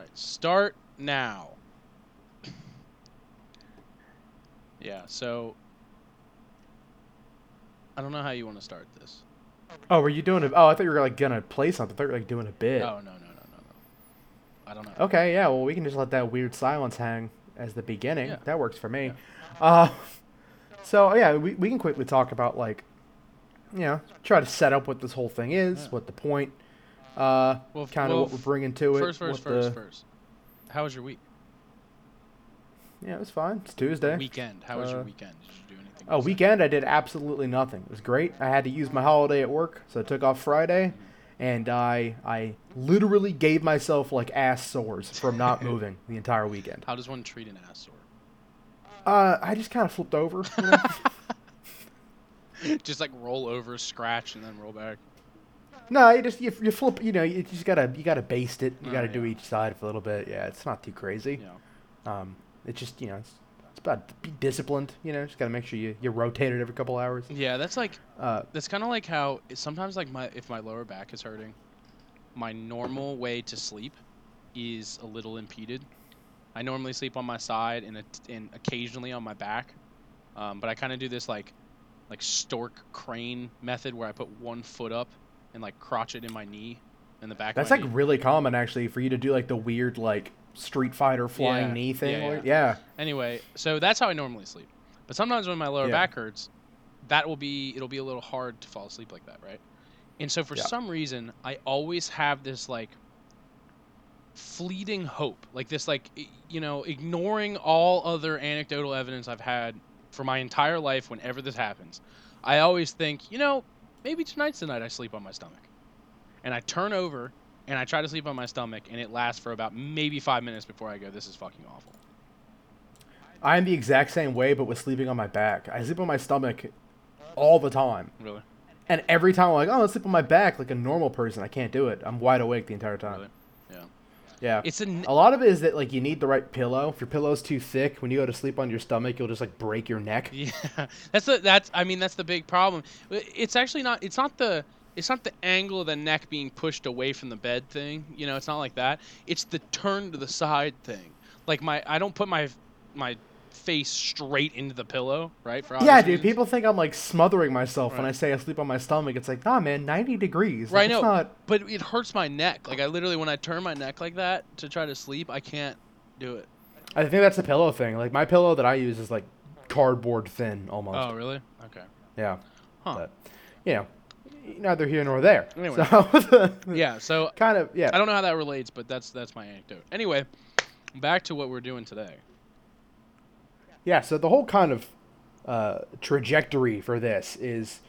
Right, start now. yeah, so I don't know how you want to start this. Oh, were you doing a? Oh, I thought you were like gonna play something. I thought you were like doing a bit. Oh no no no no no. I don't know. Okay, yeah. Well, we can just let that weird silence hang as the beginning. Yeah. That works for me. Yeah. Uh, so yeah, we we can quickly talk about like, you know, try to set up what this whole thing is, Yeah. what the point, uh, Well, kind of well, what we're bringing to it. First first first the- first. How was your week? Yeah, it was fine. It's Tuesday. Weekend. How was your Uh, weekend? Did you do anything? Oh, weekend I did absolutely nothing. It was great. I had to use my holiday at work, so I took off Friday, and I I literally gave myself like ass sores from not moving the entire weekend. How does one treat an ass sore? Uh, I just kind of flipped over. You know? just like roll over, scratch, and then roll back. No, you just you, you flip. You know, you just gotta you gotta baste it. You Oh, gotta do yeah. each side for a little bit. Yeah, it's not too crazy. Yeah. Um, it's just you know it's it's about be disciplined. You know, just gotta make sure you you rotate it every couple hours. Yeah, that's like Uh, that's kind of like how sometimes like my if my lower back is hurting, my normal way to sleep is a little impeded. I normally sleep on my side and, it- and occasionally on my back, um, but I kind of do this like like stork crane method where I put one foot up and like crotch it in my knee in the back. that's like knee. really common actually for you to do like the weird like Street Fighter flying Yeah, knee thing. yeah, yeah. yeah. Anyway, so that's how I normally sleep. But sometimes when my lower back hurts, that will be it'll be a little hard to fall asleep like that, right? And so for some reason, I always have this like fleeting hope, like this like you know, ignoring all other anecdotal evidence I've had for my entire life whenever this happens. I always think, you know, maybe tonight's the night I sleep on my stomach. And I turn over and I try to sleep on my stomach and it lasts for about maybe 5 minutes before I go this is fucking awful. I'm the exact same way, but with sleeping on my back. I sleep on my stomach all the time. Really? And every time I'm like, oh, let's sleep on my back like a normal person. I can't do it. I'm wide awake the entire time. Really? Yeah. It's a lot of it is that like you need the right pillow. If your pillow's too thick, when you go to sleep on your stomach, you'll just like break your neck. yeah. That's the that's I mean that's the big problem. It's actually not it's not the it's not the angle of the neck being pushed away from the bed thing. You know, it's not like that. It's the turn to the side thing. Like my I don't put my my face straight into the pillow, right? For Yeah, dude. reasons. People think I'm like smothering myself when I say I sleep on my stomach. It's like, nah, man, 90 degrees. Right, Like, no. not. But it hurts my neck. Like I literally when I turn my neck like that to try to sleep, I can't do it. I think that's the pillow thing. Like my pillow that I use is like cardboard thin almost. Oh, really? Okay. Yeah. Huh. But you know, neither here nor there. Anyway. So Yeah, so kind of yeah. I don't know how that relates, but that's that's my anecdote. Anyway, back to what we're doing today. Yeah, so the whole kind of uh, trajectory for this is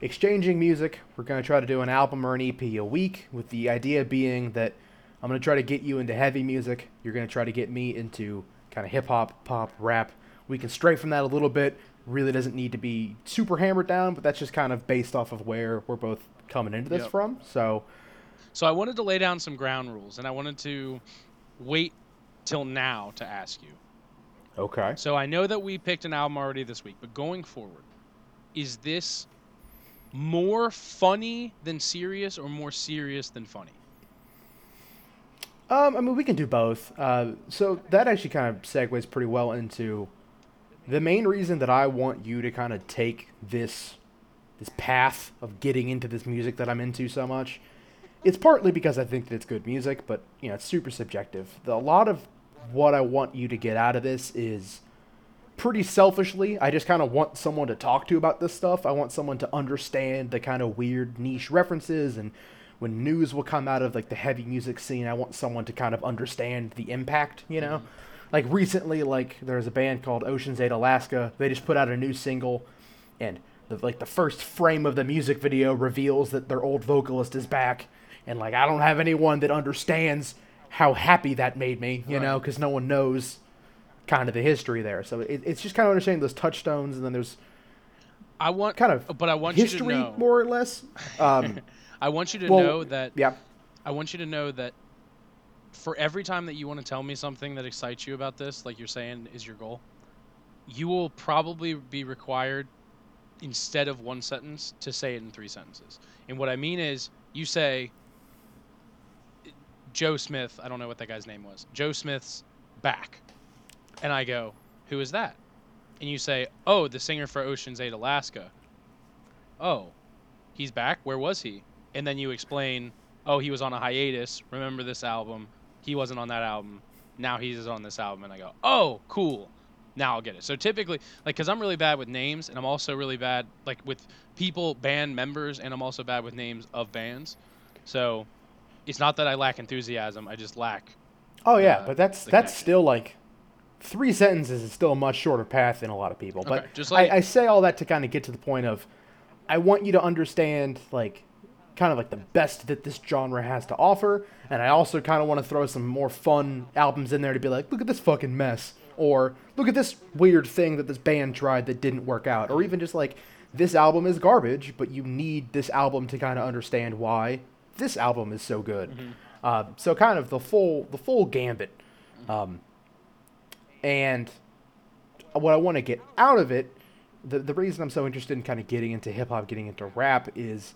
exchanging music. We're going to try to do an album or an EP a week, with the idea being that I'm going to try to get you into heavy music. You're going to try to get me into kind of hip hop, pop, rap. We can stray from that a little bit. Really doesn't need to be super hammered down, but that's just kind of based off of where we're both coming into this Yep. from. So, So I wanted to lay down some ground rules, and I wanted to wait till now to ask you. Okay. So I know that we picked an album already this week, but going forward, is this more funny than serious, or more serious than funny? Um, I mean, we can do both. Uh, so that actually kind of segues pretty well into the main reason that I want you to kind of take this this path of getting into this music that I'm into so much. It's partly because I think that it's good music, but you know, it's super subjective. The, a lot of what I want you to get out of this is pretty selfishly. I just kind of want someone to talk to about this stuff. I want someone to understand the kind of weird niche references and when news will come out of like the heavy music scene, I want someone to kind of understand the impact, you know? Like recently like there's a band called Oceans Ate Alaska. They just put out a new single and the, like the first frame of the music video reveals that their old vocalist is back and like I don't have anyone that understands how happy that made me, you know, because no one knows kind of the history there. So it, it's just kind of understanding those touchstones, and then there's I want kind of but I want you to history, know. more or less. Um, I want you to well, know that yeah, I want you to know that for every time that you want to tell me something that excites you about this, like you're saying is your goal, you will probably be required instead of one sentence to say it in three sentences. And what I mean is you say Joe Smith, I don't know what that guy's name was. Joe Smith's back. And I go, "Who is that?" And you say, "Oh, the singer for Oceans Ate Alaska." Oh, he's back. Where was he? And then you explain, "Oh, he was on a hiatus. Remember this album? He wasn't on that album. Now he's on this album." And I go, "Oh, cool." Now I'll get it. So typically, like, cause I'm really bad with names, and I'm also really bad like with people, band members, and I'm also bad with names of bands. So it's not that I lack enthusiasm. I just lack. Oh yeah, uh, but that's that's connection. still like three sentences is still a much shorter path than a lot of people. But Okay, just like- I, I say all that to kind of get to the point of I want you to understand like kind of like the best that this genre has to offer, and I also kind of want to throw some more fun albums in there to be like, look at this fucking mess, or look at this weird thing that this band tried that didn't work out, or even just like this album is garbage, but you need this album to kind of understand why this album is so good. Uh, so kind of the full the full gambit. Mm-hmm. Um, and what I want to get out of it, the, the reason I'm so interested in kind of getting into hip hop, getting into rap is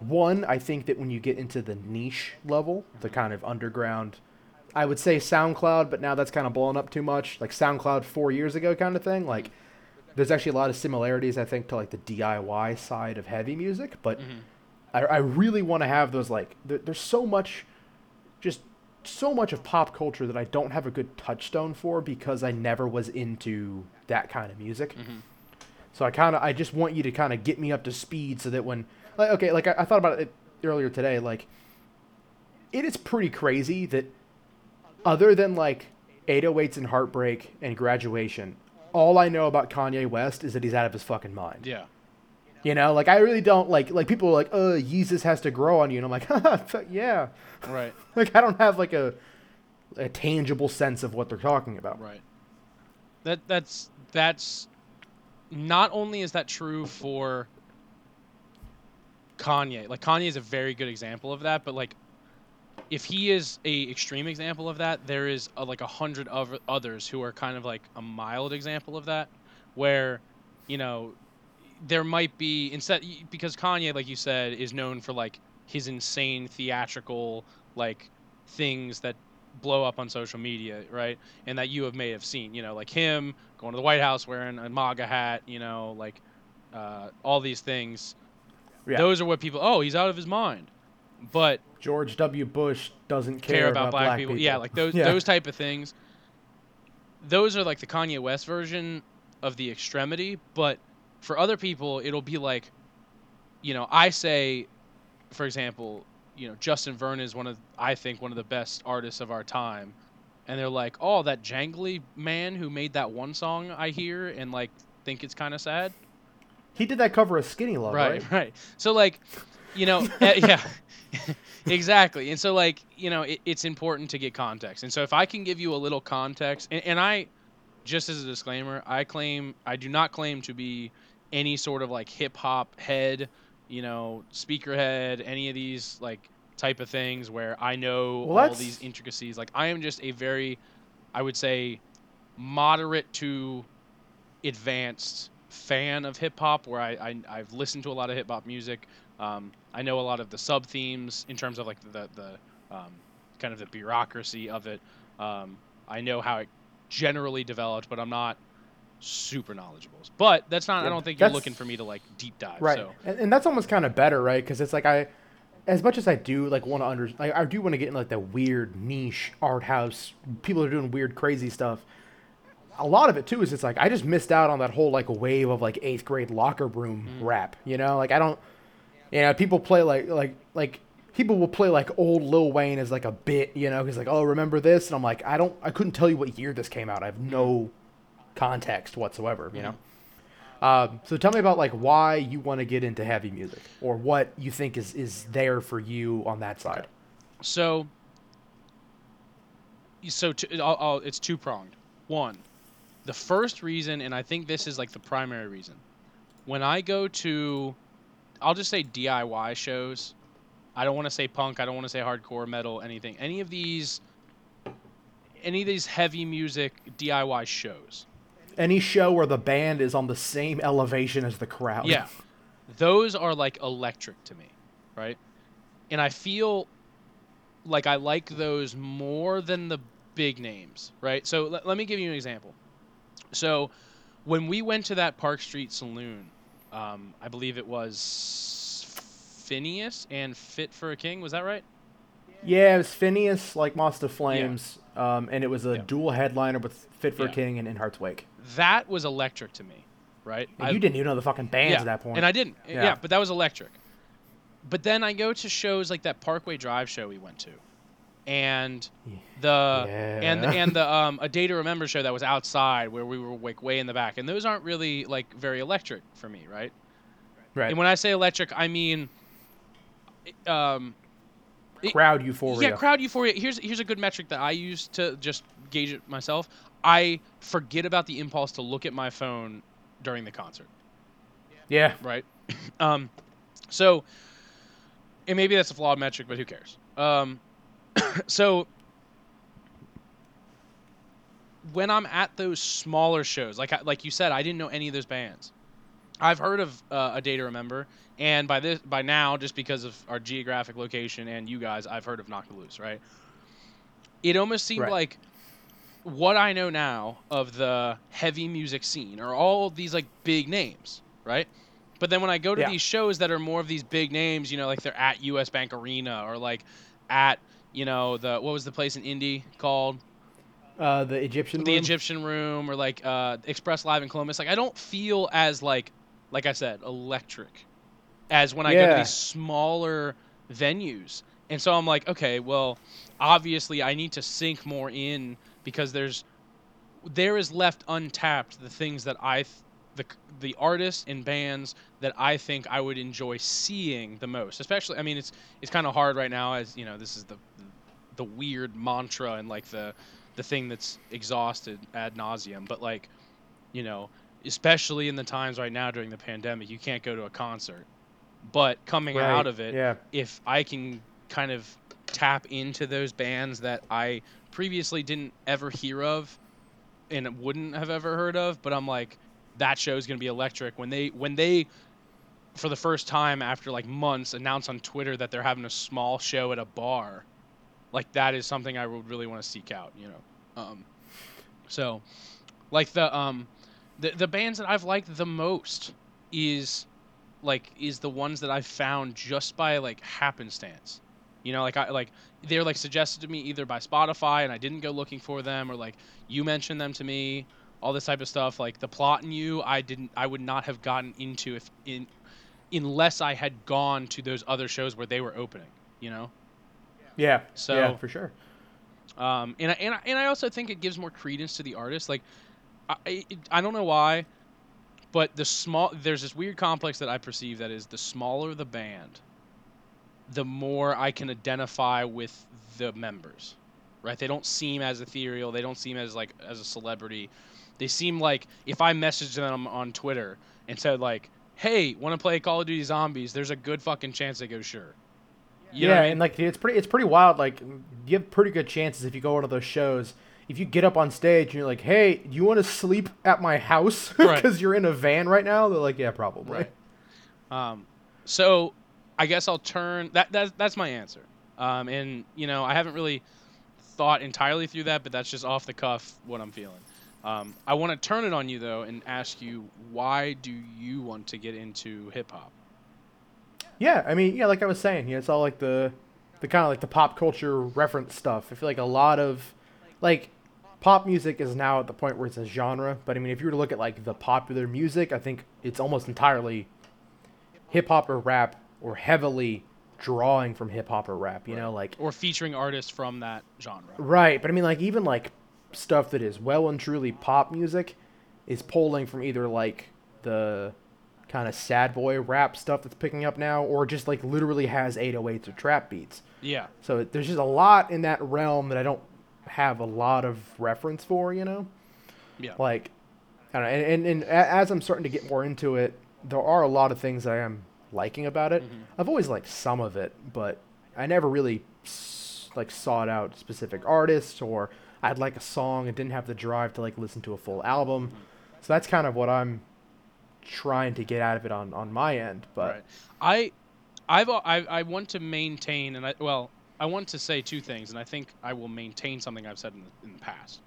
one, I think that when you get into the niche level, the mm-hmm. kind of underground, I would say SoundCloud, but now that's kind of blown up too much. Like SoundCloud four years ago kind of thing. Like there's actually a lot of similarities, I think, to like the DIY side of heavy music, but I, I really want to have those like there, there's so much just so much of pop culture that I don't have a good touchstone for because I never was into that kind of music. Mm-hmm. So I kind of I just want you to kind of get me up to speed so that when like okay like I, I thought about it earlier today like it is pretty crazy that other than like 808s and heartbreak and graduation all I know about Kanye West is that he's out of his fucking mind. Yeah. You know, like I really don't like like people are like, "Uh, Yeezus has to grow on you," and I'm like, "Yeah." Right. Like I don't have like a a tangible sense of what they're talking about. Right. That that's that's not only is that true for Kanye. Like Kanye is a very good example of that, but like if he is a extreme example of that, there is a, like a hundred of others who are kind of like a mild example of that, where you know there might be instead because Kanye, like you said, is known for like his insane theatrical like things that blow up on social media, right? And that you have may have seen, you know, like him going to the White House wearing a MAGA hat, you know, like uh, all these things. Yeah. Those are what people. Oh, he's out of his mind. But George W. Bush doesn't care, care, about, black, people. Yeah, like those Yeah. those type of things. Those are like the Kanye West version of the extremity, but for other people it'll be like you know, I say for example, you know, Justin Vernon is one of I think one of the best artists of our time. And they're like, "Oh, that jangly man who made that one song I hear and like think it's kind of sad." He did that cover of Skinny Love, right? right right so like you know eh, yeah exactly and so like you know it, it's important to get context and so if i can give you a little context and, and i just as a disclaimer i claim i do not claim to be any sort of like hip hop head you know speaker head any of these like type of things where i know Well, all that's- these intricacies like i am just a very i would say moderate to advanced fan of hip hop where I, I I've listened to a lot of hip hop music. Um, I know a lot of the sub themes in terms of like the the um, kind of the bureaucracy of it. Um, I know how it generally developed, but I'm not super knowledgeable. But that's not. I don't think you're looking for me to like deep dive. Right. So And, and that's almost kind of better, right? Because it's like I, as much as I do like want to under, like, I do want to get in like that weird niche art house. People are doing weird, crazy stuff. A lot of it too is it's like I just missed out on that whole like wave of like eighth grade locker room mm. rap. You know, like I don't. You know, people play like like like people will play like old Lil Wayne as like a bit. You know, he's like, oh, remember this? And I'm like, I don't. I couldn't tell you what year this came out. I have no context whatsoever. You know. Um, so tell me about like why you want to get into heavy music, or what you think is is there for you on that side. so so to, I'll, I'll, it's two pronged. One, the first reason, and I think this is like the primary reason, when I go to, I'll just say DIY shows. I don't want to say punk. I don't want to say hardcore, metal, anything. Any of these, any of these heavy music DIY shows. Any show where the band is on the same elevation as the crowd. Yeah. Those are like electric to me, right? And I feel like I like those more than the big names, right? So let, let me give you an example. So when we went to that Park Street Saloon, um, I believe it was Phinehas and Fit for a King. Was that right? Yeah, it was Phinehas, like Monster Flames, um, and it was a Yeah. dual headliner with Fit for Yeah. a King and In Heart's Wake. That was electric to me, right? And I- you didn't even know the fucking bands yeah, at that point. And I didn't. Yeah. Yeah. but that was electric. But then I go to shows like that Parkway Drive show we went to, and the and Yeah. and the um a day to remember show that was outside where we were like way in the back, and those aren't really like very electric for me, right? right. And when I say electric, I mean, um, crowd euphoria. yeah, crowd euphoria. Here's here's a good metric that I use to just gauge it myself. I forget about the impulse to look at my phone during the concert. yeah. right? um, so, and maybe that's a flawed metric, but who cares? Um, so, when I'm at those smaller shows, like like you said, I didn't know any of those bands. I've heard of uh, a Day to Remember, and by this by now, just because of our geographic location and you guys, I've heard of Knocked Loose, right? It almost seemed Right. like what I know now of the heavy music scene are all these like big names, right? But then when I go to Yeah. these shows that are more of these big names, you know, like they're at US Bank Arena or like at, you know, the what was the place in Indy called? Uh, the Egyptian. The room. Egyptian Room or like uh Express Live in Columbus. Like I don't feel as like like I said, electric as when I go to these smaller venues. And so I'm like, okay, well, obviously I need to sink more in because there's there is left untapped the things that I th- the the artists and bands that I think I would enjoy seeing the most. Especially, I mean, it's it's kind of hard right now as you know this is the the weird mantra and like the the thing that's exhausted ad nauseum. But like, you know, especially in the times right now during the pandemic, you can't go to a concert. But coming Right, out of it, Yeah. if I can kind of tap into those bands that I previously didn't ever hear of and wouldn't have ever heard of, but I'm like, that show is gonna be electric when they when they for the first time after like months announce on Twitter that they're having a small show at a bar, like that is something I would really want to seek out, you know. Um, so, like the um, the the bands that I've liked the most is like is the ones that I've found just by like happenstance. You know, like I like they're like suggested to me either by Spotify and I didn't go looking for them or like you mentioned them to me, all this type of stuff. Like the plot in you, I didn't I would not have gotten into if in unless I had gone to those other shows where they were opening, you know? Yeah. So yeah, for sure. um, and I, and I, and I also think it gives more credence to the artist. Like, I, I, I don't know why, but the small there's this weird complex that I perceive that is the smaller the band, the more I can identify with the members. Right? They don't seem as ethereal. They don't seem as like as a celebrity. They seem like if I messaged them on Twitter and said like, "Hey, want to play Call of Duty Zombies?" There's a good fucking chance they go sure. You yeah, I mean? and like it's pretty it's pretty wild. Like you have pretty good chances if you go to those shows. If you get up on stage and you're like, "Hey, do you want to sleep at my house because Right. you're in a van right now?" They're like, "Yeah, probably." Right. Um, so I guess I'll turn that. That's that's my answer. Um, and you know, I haven't really thought entirely through that, but that's just off the cuff what I'm feeling. Um, I want to turn it on you though and ask you why do you want to get into hip hop? Yeah, I mean, yeah, like I was saying, yeah, it's all like the, the kind of like the pop culture reference stuff. I feel like a lot of, like, pop music is now at the point where it's a genre. But I mean, if you were to look at like the popular music, I think it's almost entirely hip hop or rap, or heavily drawing from hip hop or rap. You know, like Or featuring artists from that genre? right. But I mean, like even like stuff that is well and truly pop music is pulling from either like the kind of sad boy rap stuff that's picking up now, or just like literally has 808s or trap beats. Yeah. So there's just a lot in that realm that I don't have a lot of reference for, you know? Yeah. Like, I don't know. And, and, and as I'm starting to get more into it, there are a lot of things that I am liking about it. Mhm. I've always liked some of it, but I never really like sought out specific artists or I'd like a song and didn't have the drive to like listen to a full album. So that's kind of what I'm trying to get out of it on on my end. But right. I, I've, I, I want to maintain, and I, well, I want to say two things, and I think I will maintain something I've said in the, in the past.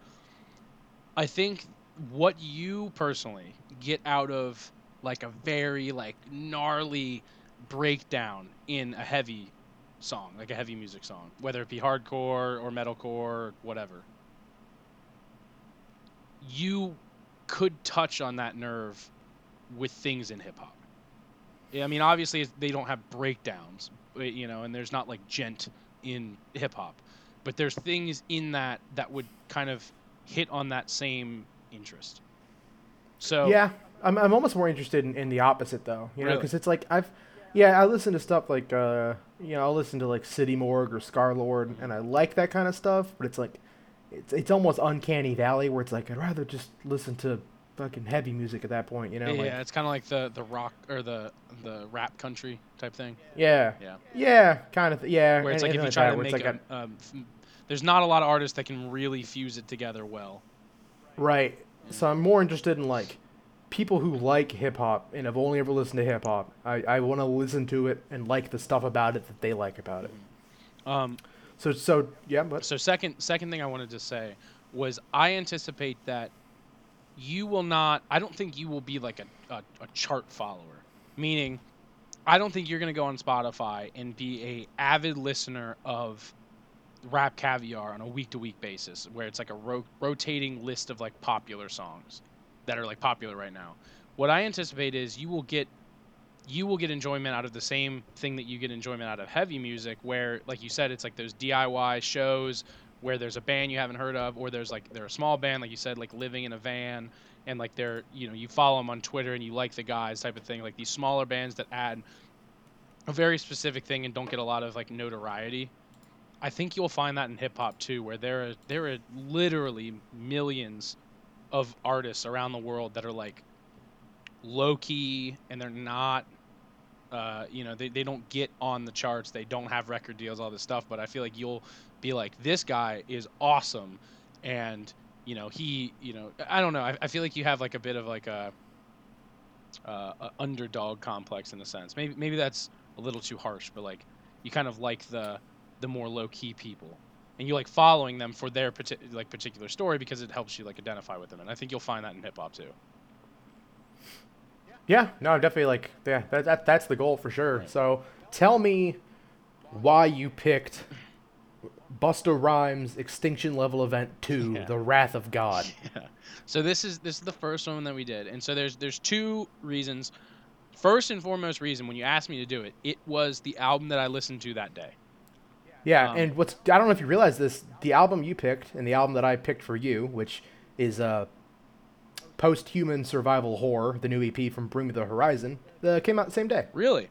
I think what you personally get out of like a very like gnarly breakdown in a heavy song, like a heavy music song, whether it be hardcore or metalcore or whatever. You could touch on that nerve with things in hip hop. I mean, obviously they don't have breakdowns, you know, and there's not like djent in hip hop, but there's things in that that would kind of hit on that same interest. So yeah, I'm I'm almost more interested in, in the opposite though, you know, Really? because it's like I've yeah I listen to stuff like uh you know I'll listen to like City Morgue or Scarlxrd and I like that kind of stuff, but it's like it's it's almost uncanny valley where it's like I'd rather just listen to fucking heavy music at that point, you know? yeah, Like, it's kind of like the the rock or the the rap country type thing. yeah, Yeah. yeah, kind of, th- yeah. where it's and- like if you try that, to make like a, um, f- there's not a lot of artists that can really fuse it together well. Right. So I'm more interested in like people who like hip hop and have only ever listened to hip hop. I, I want to listen to it and like the stuff about it that they like about it. Um, So so yeah, but so second second thing I wanted to say was I anticipate that you will not. I don't think you will be like a, a, a chart follower, meaning I don't think you're going to go on Spotify and be a avid listener of RapCaviar on a week to week basis where it's like a ro- rotating list of like popular songs that are like popular right now. What i anticipate is you will get you will get enjoyment out of the same thing that you get enjoyment out of heavy music where like you said it's like those diy shows where there's a band you haven't heard of or there's like they're a small band like you said like living in a van and like they're you know you follow them on twitter and you like the guys type of thing. Like these smaller bands that add a very specific thing and don't get a lot of like notoriety I think you'll find that in hip hop too, where there are there are literally millions of artists around the world that are like low key and they're not uh, you know, they, they don't get on the charts, they don't have record deals, all this stuff, but I feel like you'll be like, This guy is awesome. And you know, he you know I don't know, I, I feel like you have like a bit of like a uh, a underdog complex in a sense. Maybe maybe that's a little too harsh, but like you kind of like the the more low key people, and you like following them for their like particular story because it helps you like identify with them. And I think you'll find that in hip hop too. yeah, no, definitely like yeah, that, that that's the goal for sure. Right. So tell me why you picked Busta Rhymes Extinction Level Event 2, Yeah. The Wrath of God. Yeah. So this is this is the first one that we did, and so there's there's two reasons. First and foremost reason when you asked me to do it, it was the album that I listened to that day. Yeah, Um, and what's I don't know if you realize this, the album you picked and the album that I picked for you, which is uh Post-Human Survival Horror, the new EP from Bring Me the Horizon, uh, came out the same day. Really,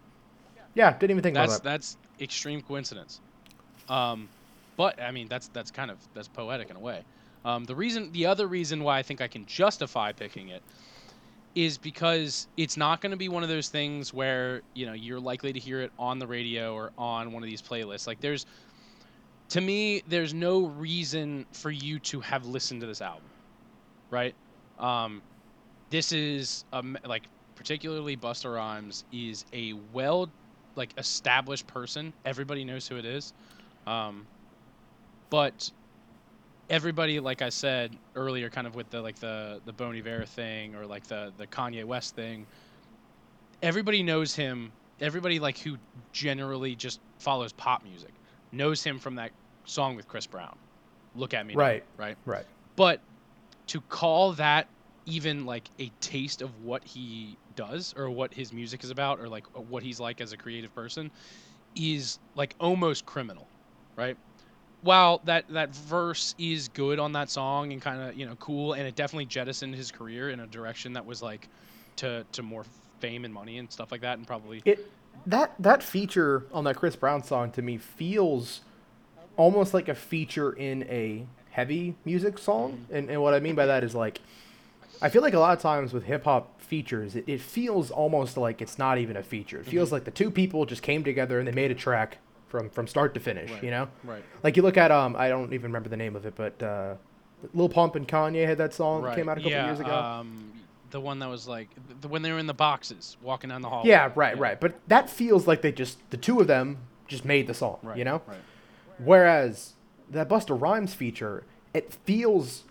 Yeah, didn't even think that's about that. that's extreme coincidence. Um, but I mean that's that's kind of that's poetic in a way. Um, the reason, the other reason why I think I can justify picking it is because it's not going to be one of those things where you know you're likely to hear it on the radio or on one of these playlists. Like there's, to me, there's no reason for you to have listened to this album, right? Um, this is like particularly Busta Rhymes is a well like established person. Everybody knows who it is. Um, but everybody, like I said earlier, kind of with the like the the Bon Iver thing or like the the Kanye West thing. Everybody knows him. Everybody like who generally just follows pop music knows him from that song with Chris Brown. Look at me, now, Right. right. Right. But to call that even like a taste of what he does or what his music is about or like what he's like as a creative person is like almost criminal, right? While that that verse is good on that song and kind of you know cool and it definitely jettisoned his career in a direction that was like to to more fame and money and stuff like that and probably It that that feature on that Chris Brown song to me feels almost like a feature in a heavy music song. And and what I mean by that is like I feel like a lot of times with hip hop features, it, it feels almost like it's not even a feature. It feels like the two people just came together and they made a track from from start to finish, Right. you know? right Like you look at um I don't even remember the name of it, but uh Lil Pump and Kanye had that song that right came out a couple yeah, years ago. um the one that was like the, when they were in the boxes walking down the hall yeah, right, right. But that feels like they just the two of them just made the song, right you know? right Whereas that Busta Rhymes feature, it feels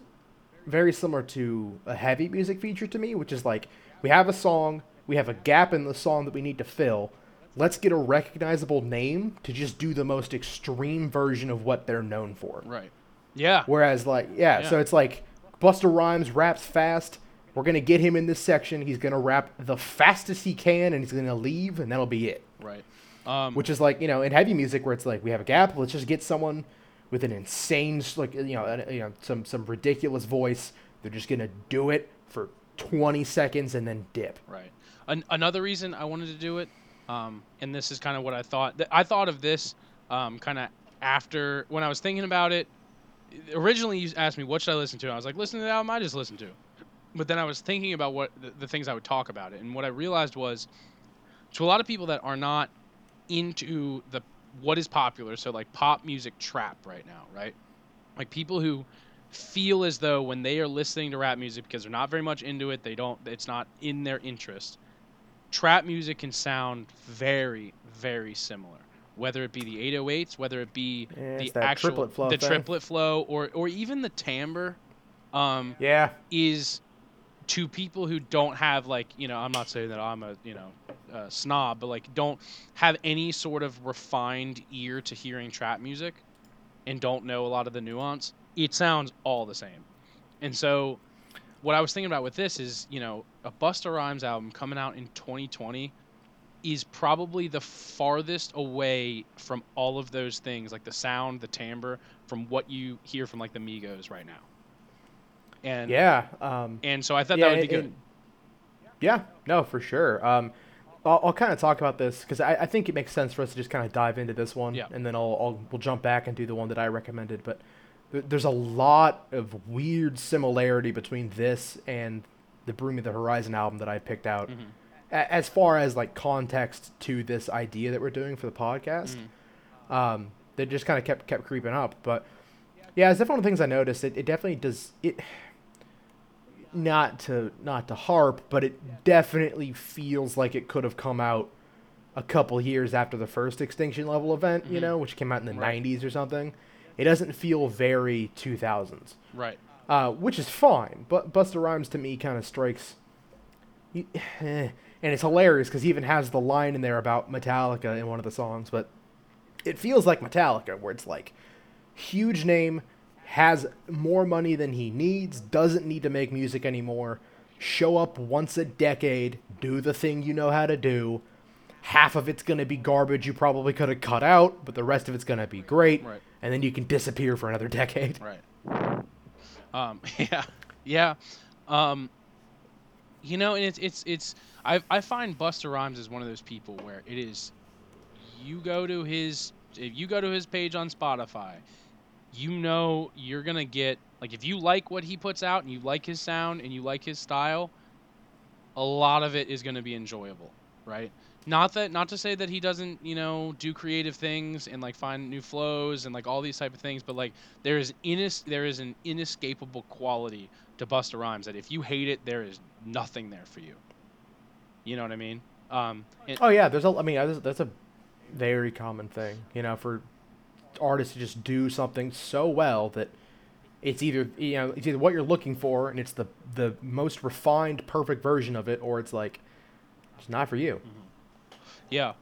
very similar to a heavy music feature to me, which is like we have a song, we have a gap in the song that we need to fill. Let's get a recognizable name to just do the most extreme version of what they're known for. Right. Yeah. Whereas, like, yeah, Yeah. so it's like Busta Rhymes raps fast. We're gonna get him in this section. He's gonna rap the fastest he can, and he's gonna leave, and that'll be it. Right. Um, Which is like you know in heavy music where it's like we have a gap. Let's just get someone with an insane like you know uh, you know some some ridiculous voice. They're just gonna do it for 20 seconds and then dip. Right. An- another reason I wanted to do it, um, and this is kind of what I thought. Th- I thought of this um, kind of after when I was thinking about it. Originally, you asked me what should I listen to. I was like, listen to the album I just listened to. But then I was thinking about what the, the things I would talk about it, and what I realized was, to a lot of people that are not into the what is popular, so like pop music trap right now, right? Like people who feel as though when they are listening to rap music because they're not very much into it, they don't it's not in their interest. Trap music can sound very very similar. Whether it be the 808s, whether it be Yeah, the actual triplet flow the thing. triplet flow or or even the timbre um Yeah, is to people who don't have like you know i'm not saying that i'm a you know uh, snob but like don't have any sort of refined ear to hearing trap music and don't know a lot of the nuance it sounds all the same. And so what i was thinking about with this is you know a busta rhymes album coming out in 2020 is probably the farthest away from all of those things like the sound the timbre from what you hear from like the migos right now and yeah. Um, and so I thought yeah, that would be good. yeah, no, for sure. Um, I'll, I'll kind of talk about this because I, I think it makes sense for us to just kind of dive into this one, Yeah. and then I'll, I'll we'll jump back and do the one that I recommended. But th- there's a lot of weird similarity between this and the Bring of the Horizon album that I picked out, Mhm. a- as far as like context to this idea that we're doing for the podcast. Mhm. Um, that just kind of kept kept creeping up, but yeah, it's definitely one of the things I noticed. It, it definitely does it. Not to not to harp, but it definitely feels like it could have come out a couple years after the first Extinction Level event, you Mhm. know, which came out in the Right. '90s or something. It doesn't feel very 2000s, Right. uh, which is fine. But Busta Rhymes to me kind of strikes, you- eh, and it's hilarious because he even has the line in there about Metallica in one of the songs. But it feels like Metallica, where it's like huge name, has more money than he needs, doesn't need to make music anymore, show up once a decade, do the thing you know how to do. Half of it's going to be garbage you probably could have cut out, but the rest of it's going to be great. Right. And then you can disappear for another decade. Right. Um, yeah. Yeah. Um, you know, and it's it's it's I I find Busta Rhymes is one of those people where it is you go to his if you go to his page on Spotify, you know you're gonna get like if you like what he puts out and you like his sound and you like his style, a lot of it is gonna be enjoyable, right? Not that not to say that he doesn't, you know, do creative things and like find new flows and like all these type of things, but like there is inis- there is an inescapable quality to Busta Rhymes that if you hate it, there is nothing there for you. You know what I mean? Um, and, Oh yeah, there's a. I mean, that's, that's a very common thing, you know, for artists to just do something so well that it's either you know it's either what you're looking for and it's the the most refined, perfect version of it, or it's like it's not for you. Mm-hmm. yeah.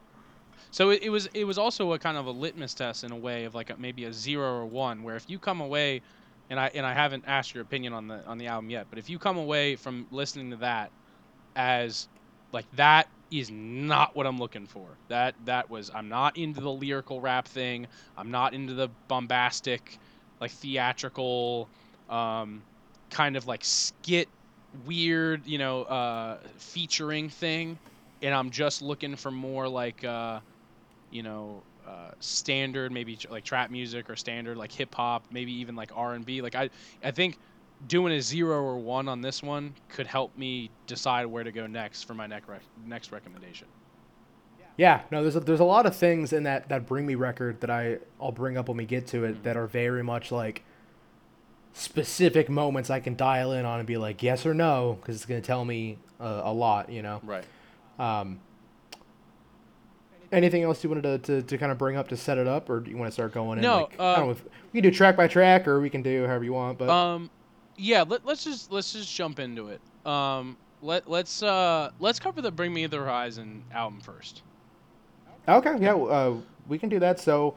So it, it was it was also a kind of a litmus test in a way of like a, maybe a zero or one, where if you come away, and I and I haven't asked your opinion on the on the album yet, but if you come away from listening to that as like that is not what I'm looking for. That that was I'm not into the lyrical rap thing. I'm not into the bombastic, like theatrical, um, kind of like skit, weird, you know, uh, featuring thing. And I'm just looking for more like, uh, you know, uh, standard maybe like trap music or standard like hip hop, maybe even like R and B. Like I, I think doing a zero or one on this one could help me decide where to go next for my next rec- next recommendation. Yeah, no, there's a, there's a lot of things in that that Bring Me record that I I'll bring up when we get to it that are very much like specific moments I can dial in on and be like yes or no because it's gonna tell me uh, a lot, you know. Right. Um, anything else you wanted to, to, to kind of bring up to set it up, or do you want to start going in? No, like, I don't um, know if we can do track by track, or we can do however you want. But Um, yeah. Let, let's just let's just jump into it. Um, let let's uh let's cover the Bring Me the Horizon album first. Okay, yeah, uh, we can do that. So,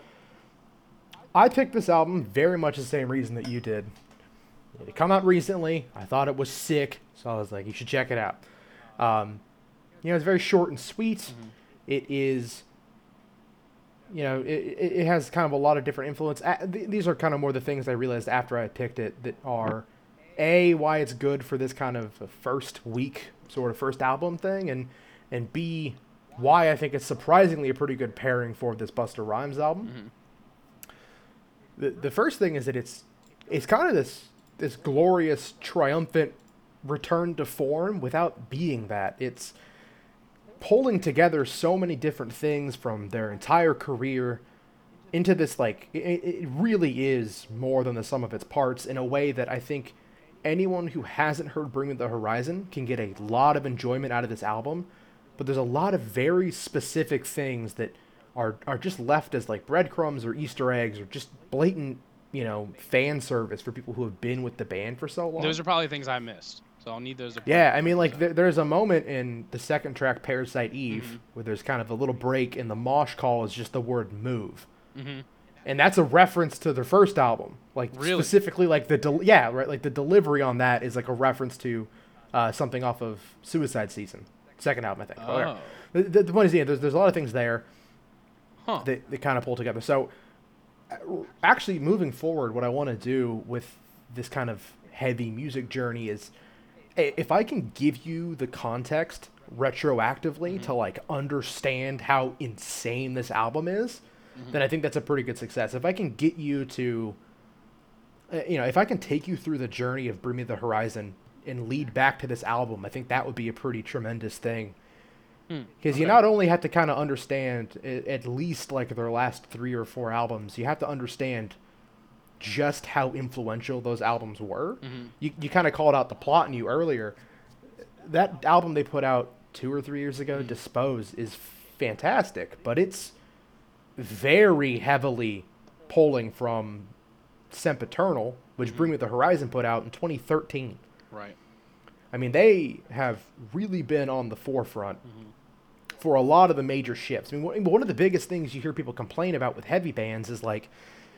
I picked this album very much the same reason that you did. It come out recently. I thought it was sick, so I was like, you should check it out. Um, you know, it's very short and sweet. It is, you know, it, it it has kind of a lot of different influence. These are kind of more the things I realized after I picked it that are, a why it's good for this kind of first week sort of first album thing, and and b why I think it's surprisingly a pretty good pairing for this Busta Rhymes album. Mm-hmm. The the first thing is that it's it's kind of this this glorious triumphant return to form without being that. It's pulling together so many different things from their entire career into this like it, it really is more than the sum of its parts in a way that I think anyone who hasn't heard Bring Me the Horizon can get a lot of enjoyment out of this album. But there's a lot of very specific things that are are just left as like breadcrumbs or Easter eggs or just blatant, you know, fan service for people who have been with the band for so long. Those are probably things I missed, so I'll need those. Yeah, I mean, like there, there's a moment in the second track, Parasite Eve, Mm-hmm. where there's kind of a little break, and the mosh call is just the word "move," hmm and that's a reference to their first album. Like Really? specifically, like the del- yeah, right, like the delivery on that is like a reference to uh, something off of Suicide Season, second album, I think. Oh. The, the, the point is, yeah, there's there's a lot of things there Huh. that, that kind of pull together. So, actually, moving forward, what I want to do with this kind of heavy music journey is if I can give you the context retroactively to like understand how insane this album is, then I think that's a pretty good success. If I can get you to, uh, you know, if I can take you through the journey of Bring Me the Horizon and lead back to this album, I think that would be a pretty tremendous thing Hmm, because you okay. not only have to kind of understand at least like their last three or four albums you have to understand just how influential those albums were Mhm. you, you kind of called out the plot in you earlier that album they put out two or three years ago dispose is fantastic but it's very heavily pulling from sempiternal which bring me the horizon put out in 2013 Right. I mean, they have really been on the forefront Mm-hmm. for a lot of the major shifts. I mean, one- one of the biggest things you hear people complain about with heavy bands is like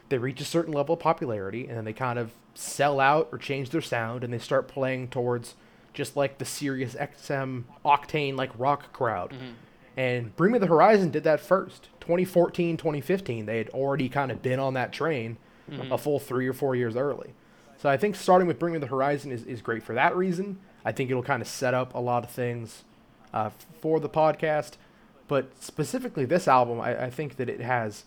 they reach a certain level of popularity and then they kind of sell out or change their sound and they start playing towards just like the SiriusXM octane like rock crowd. And Bring Me the Horizon did that first. 2014, 2015, they had already kind of been on that train a full three or four years early. So I think starting with Bring Me the Horizon is, is great for that reason. I think it'll kind of set up a lot of things uh, for the podcast. But specifically, this album, I, I think that it has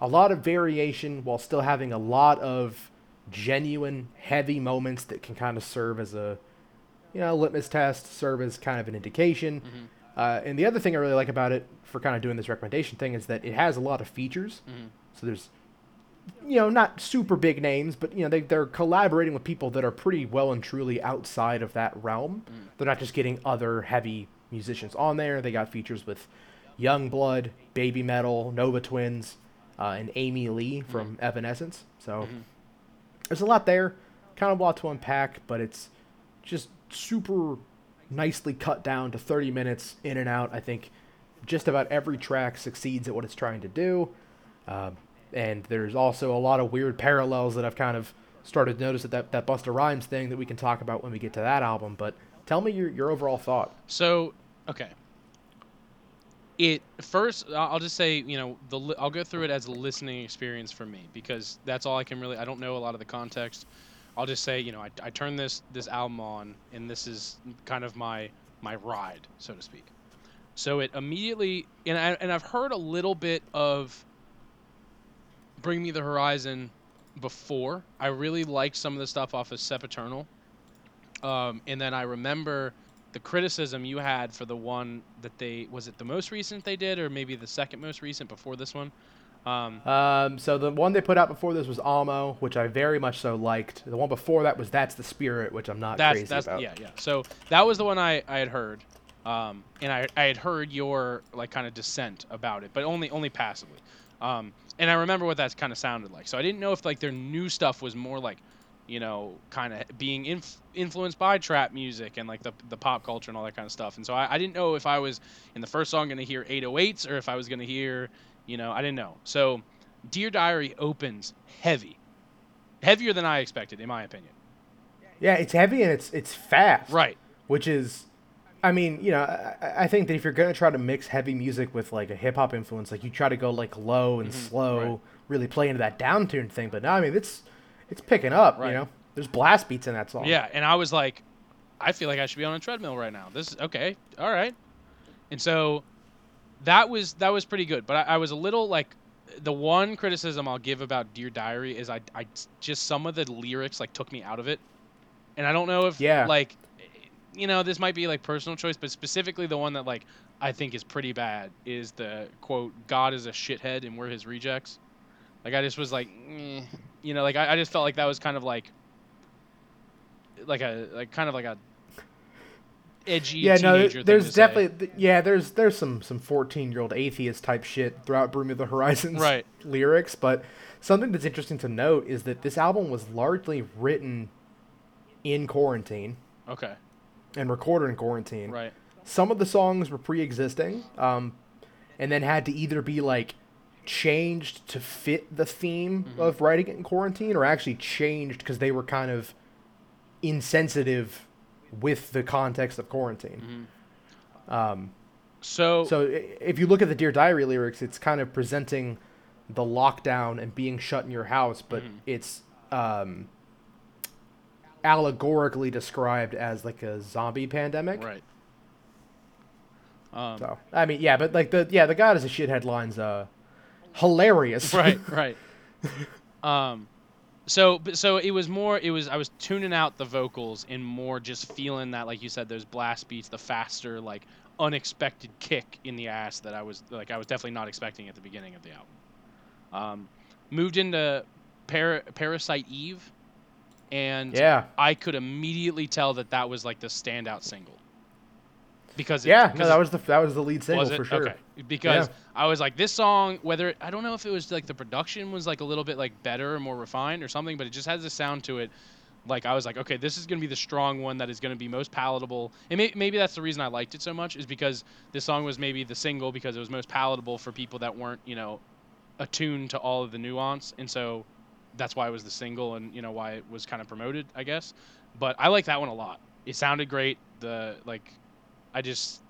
a lot of variation while still having a lot of genuine, heavy moments that can kind of serve as a you know litmus test, serve as kind of an indication. Uh, and the other thing I really like about it for kind of doing this recommendation thing is that it has a lot of features. So there's you know, not super big names, but you know, they they're collaborating with people that are pretty well and truly outside of that realm. They're not just getting other heavy musicians on there. They got features with YUNGBLUD, Baby Metal, Nova Twins, uh, and Amy Lee from Evanescence. So there's a lot there, kind of a lot to unpack, but it's just super nicely cut down to 30 minutes in and out. I think just about every track succeeds at what it's trying to do. Um, and there's also a lot of weird parallels that I've kind of started to notice at that, that Busta Rhymes thing that we can talk about when we get to that album. But tell me your, your overall thought. So, okay. It first, I'll just say, you know, the I'll go through it as a listening experience for me because that's all I can really. I don't know a lot of the context. I'll just say, you know, I, I this this album on, and this is kind of my my ride, so to speak. So it immediately, and I and I've heard a little bit of Bring Me the Horizon before. I really liked some of the stuff off of Sempiternal. Um, and then I remember the criticism you had for the one that they was it the most recent they did or maybe the second most recent before this one. Um, Um, so the one they put out before this was amo, which I very much so liked. The one before that was That's the Spirit, which I'm not that's crazy that's about. yeah yeah. So that was the one I I had heard. um, and I, I had heard your like kind of dissent about it, but only only passively. Um, and I remember what that kind of sounded like. So I didn't know if like their new stuff was more like, you know, kind of being inf- influenced by trap music and like the, the pop culture and all that kind of stuff. And so I, I didn't know if I was in the first song going to hear 808s or if I was going to hear, you know, I didn't know. So Dear Diary opens heavy, heavier than I expected, in my opinion. Yeah, it's heavy and it's it's fast. Right. Which is, I mean, you know, I, I think that if you're gonna try to mix heavy music with like a hip hop influence, like you try to go like low and slow, Mm-hmm. right. really play into that down tune thing. But no, I mean, it's it's picking up. Right. You know, there's blast beats in that song. Yeah, and I was like, I feel like I should be on a treadmill right now. This is okay, all right. And so that was that was pretty good. But I, I was a little like the one criticism I'll give about Dear Diary is I I just some of the lyrics like took me out of it, and I don't know if Yeah. like you know this might be like personal choice, but specifically the one that like I think is pretty bad is the quote God is a shithead and we're his rejects. Like I just was like, eh. you know, like I, I just felt like that was kind of like like a like kind of like a edgy Yeah, no, there's definitely th- yeah, there's there's some some 14 year old atheist type shit throughout Bring Me the Horizons Right. lyrics, but something that's interesting to note is that this album was largely written in quarantine okay, and recorded in quarantine. right, Some of the songs were pre-existing, um, and then had to either be like changed to fit the theme Mm-hmm. of writing it in quarantine, or actually changed because they were kind of insensitive with the context of quarantine. Mm-hmm. Um, so, so if you look at the Dear Diary lyrics, it's kind of presenting the lockdown and being shut in your house, but Mhm. it's um, allegorically described as like a zombie pandemic. right. Um, So I mean, yeah, but like the yeah the God is a shithead lines, uh, hilarious. right, right. Um, so so it was more. It was I was tuning out the vocals and more just feeling that, like you said, those blast beats, the faster, like unexpected kick in the ass that I was like I was definitely not expecting at the beginning of the album. Um, moved into Par- Parasite Eve, and yeah, I could immediately tell that that was like the standout single. Because it, yeah. No, that was the that was the lead single for sure. okay? Because I was like, this song, whether I don't know if it was like the production was like a little bit like better or more refined or something, but it just has a sound to it. Like I was like, okay, this is gonna be the strong one that is gonna be most palatable, and may- maybe that's the reason I liked it so much is because this song was maybe the single because it was most palatable for people that weren't you know attuned to all of the nuance, and so that's why it was the single and you know why it was kind of promoted, I guess. But I like that one a lot. It sounded great. The like, I just,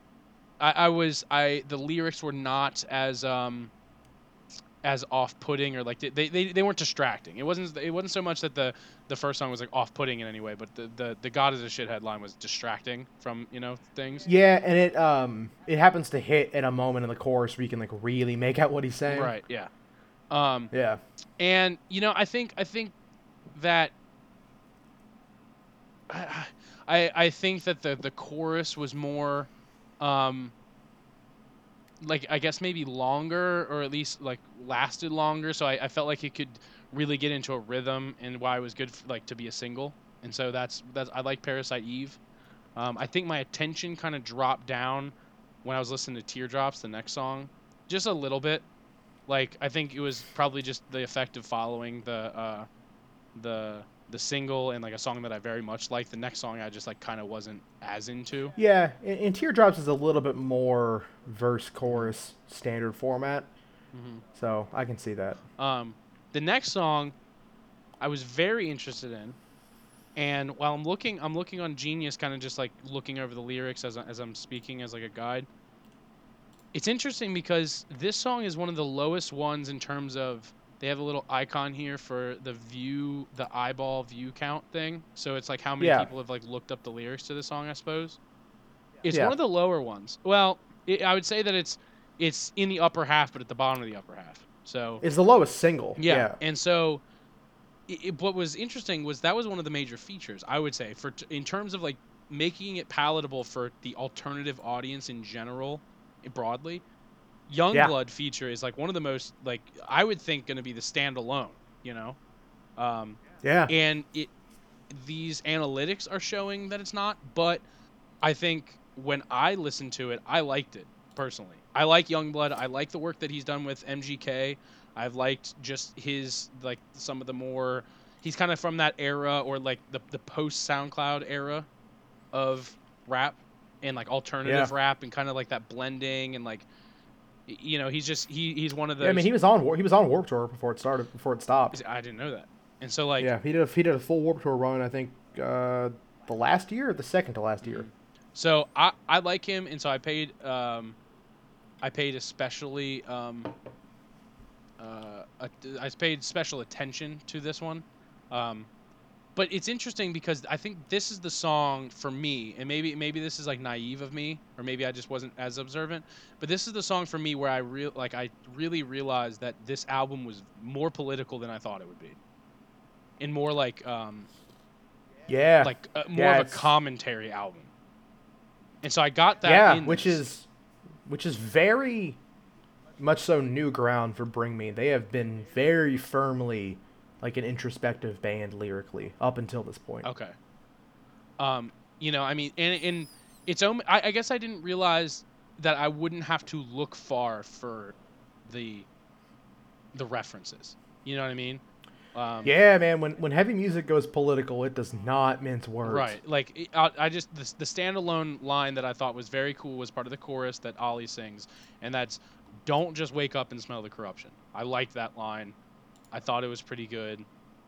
I, I was I the lyrics were not as um as off-putting or like they, they they weren't distracting. It wasn't it wasn't so much that the the first song was like off-putting in any way, but the the, the God is a shithead line was distracting from you know things. Yeah, and it um it happens to hit at a moment in the chorus where you can like really make out what he's saying. Right. Yeah. Um. Yeah. and you know i think i think that I, I i think that the the chorus was more um like i guess maybe longer or at least like lasted longer. So i, I felt like it could really get into a rhythm and why it was good f like to be a single. And so that's that's i like parasite eve. Um, i think my attention kind of dropped down when i was listening to teardrops the next song just a little bit. Like I think it was probably just the effect of following the uh, the the single and like a song that I very much like. The next song I just like kind of wasn't as into. Yeah, and, and Teardrops is a little bit more verse chorus standard format, Mhm. so I can see that. Um, the next song I was very interested in, and while I'm looking, I'm looking on Genius, kind of just like looking over the lyrics as as I'm speaking as like a guide. It's interesting because this song is one of the lowest ones in terms of they have a little icon here for the view, the eyeball view count thing. So it's like how many Yeah. people have like looked up the lyrics to the song, I suppose. It's Yeah. one of the lower ones. Well, it, I would say that it's it's in the upper half, but at the bottom of the upper half. So It's the lowest single. yeah. And so, it, what was interesting was that was one of the major features I would say for t- in terms of like making it palatable for the alternative audience in general, broadly. YUNGBLUD Yeah. feature is like one of the most like I would think going to be the standalone. You know, um, Yeah. and it these analytics are showing that it's not, but I think when I listened to it, I liked it personally. I like YUNGBLUD. I like the work that he's done with MGK. I've liked just his like some of the more. He's kind of from that era or like the the post SoundCloud era of rap and like alternative rap and kind of like that blending and like you know he's just he he's one of those. Yeah, I mean, he was on War- he was on Warped Tour before it started before it stopped. I didn't know that. And so like yeah, he did a, he did a full Warped Tour run. I think uh, the last year, or the second to last year. So I, I like him, and so I paid um, I paid especially um, uh, I paid special attention to this one, um, but it's interesting because I think this is the song for me, and maybe maybe this is like naive of me, or maybe I just wasn't as observant, but this is the song for me where I real like I really realized that this album was more political than I thought it would be, and more like um, Yeah, like uh, more Yeah, of a commentary album. And so I got that. yeah, which this. is which is very much so new ground for Bring Me. They have been very firmly like an introspective band lyrically up until this point. okay. Um, you know, I mean, and and it's om- I, I guess I didn't realize that I wouldn't have to look far for the the references. You know what I mean? Um, Yeah, man. When when heavy music goes political, it does not mince words. Right. Like I, I just the, the standalone line that I thought was very cool was part of the chorus that Oli sings, and that's "Don't just wake up and smell the corruption." I liked that line. I thought it was pretty good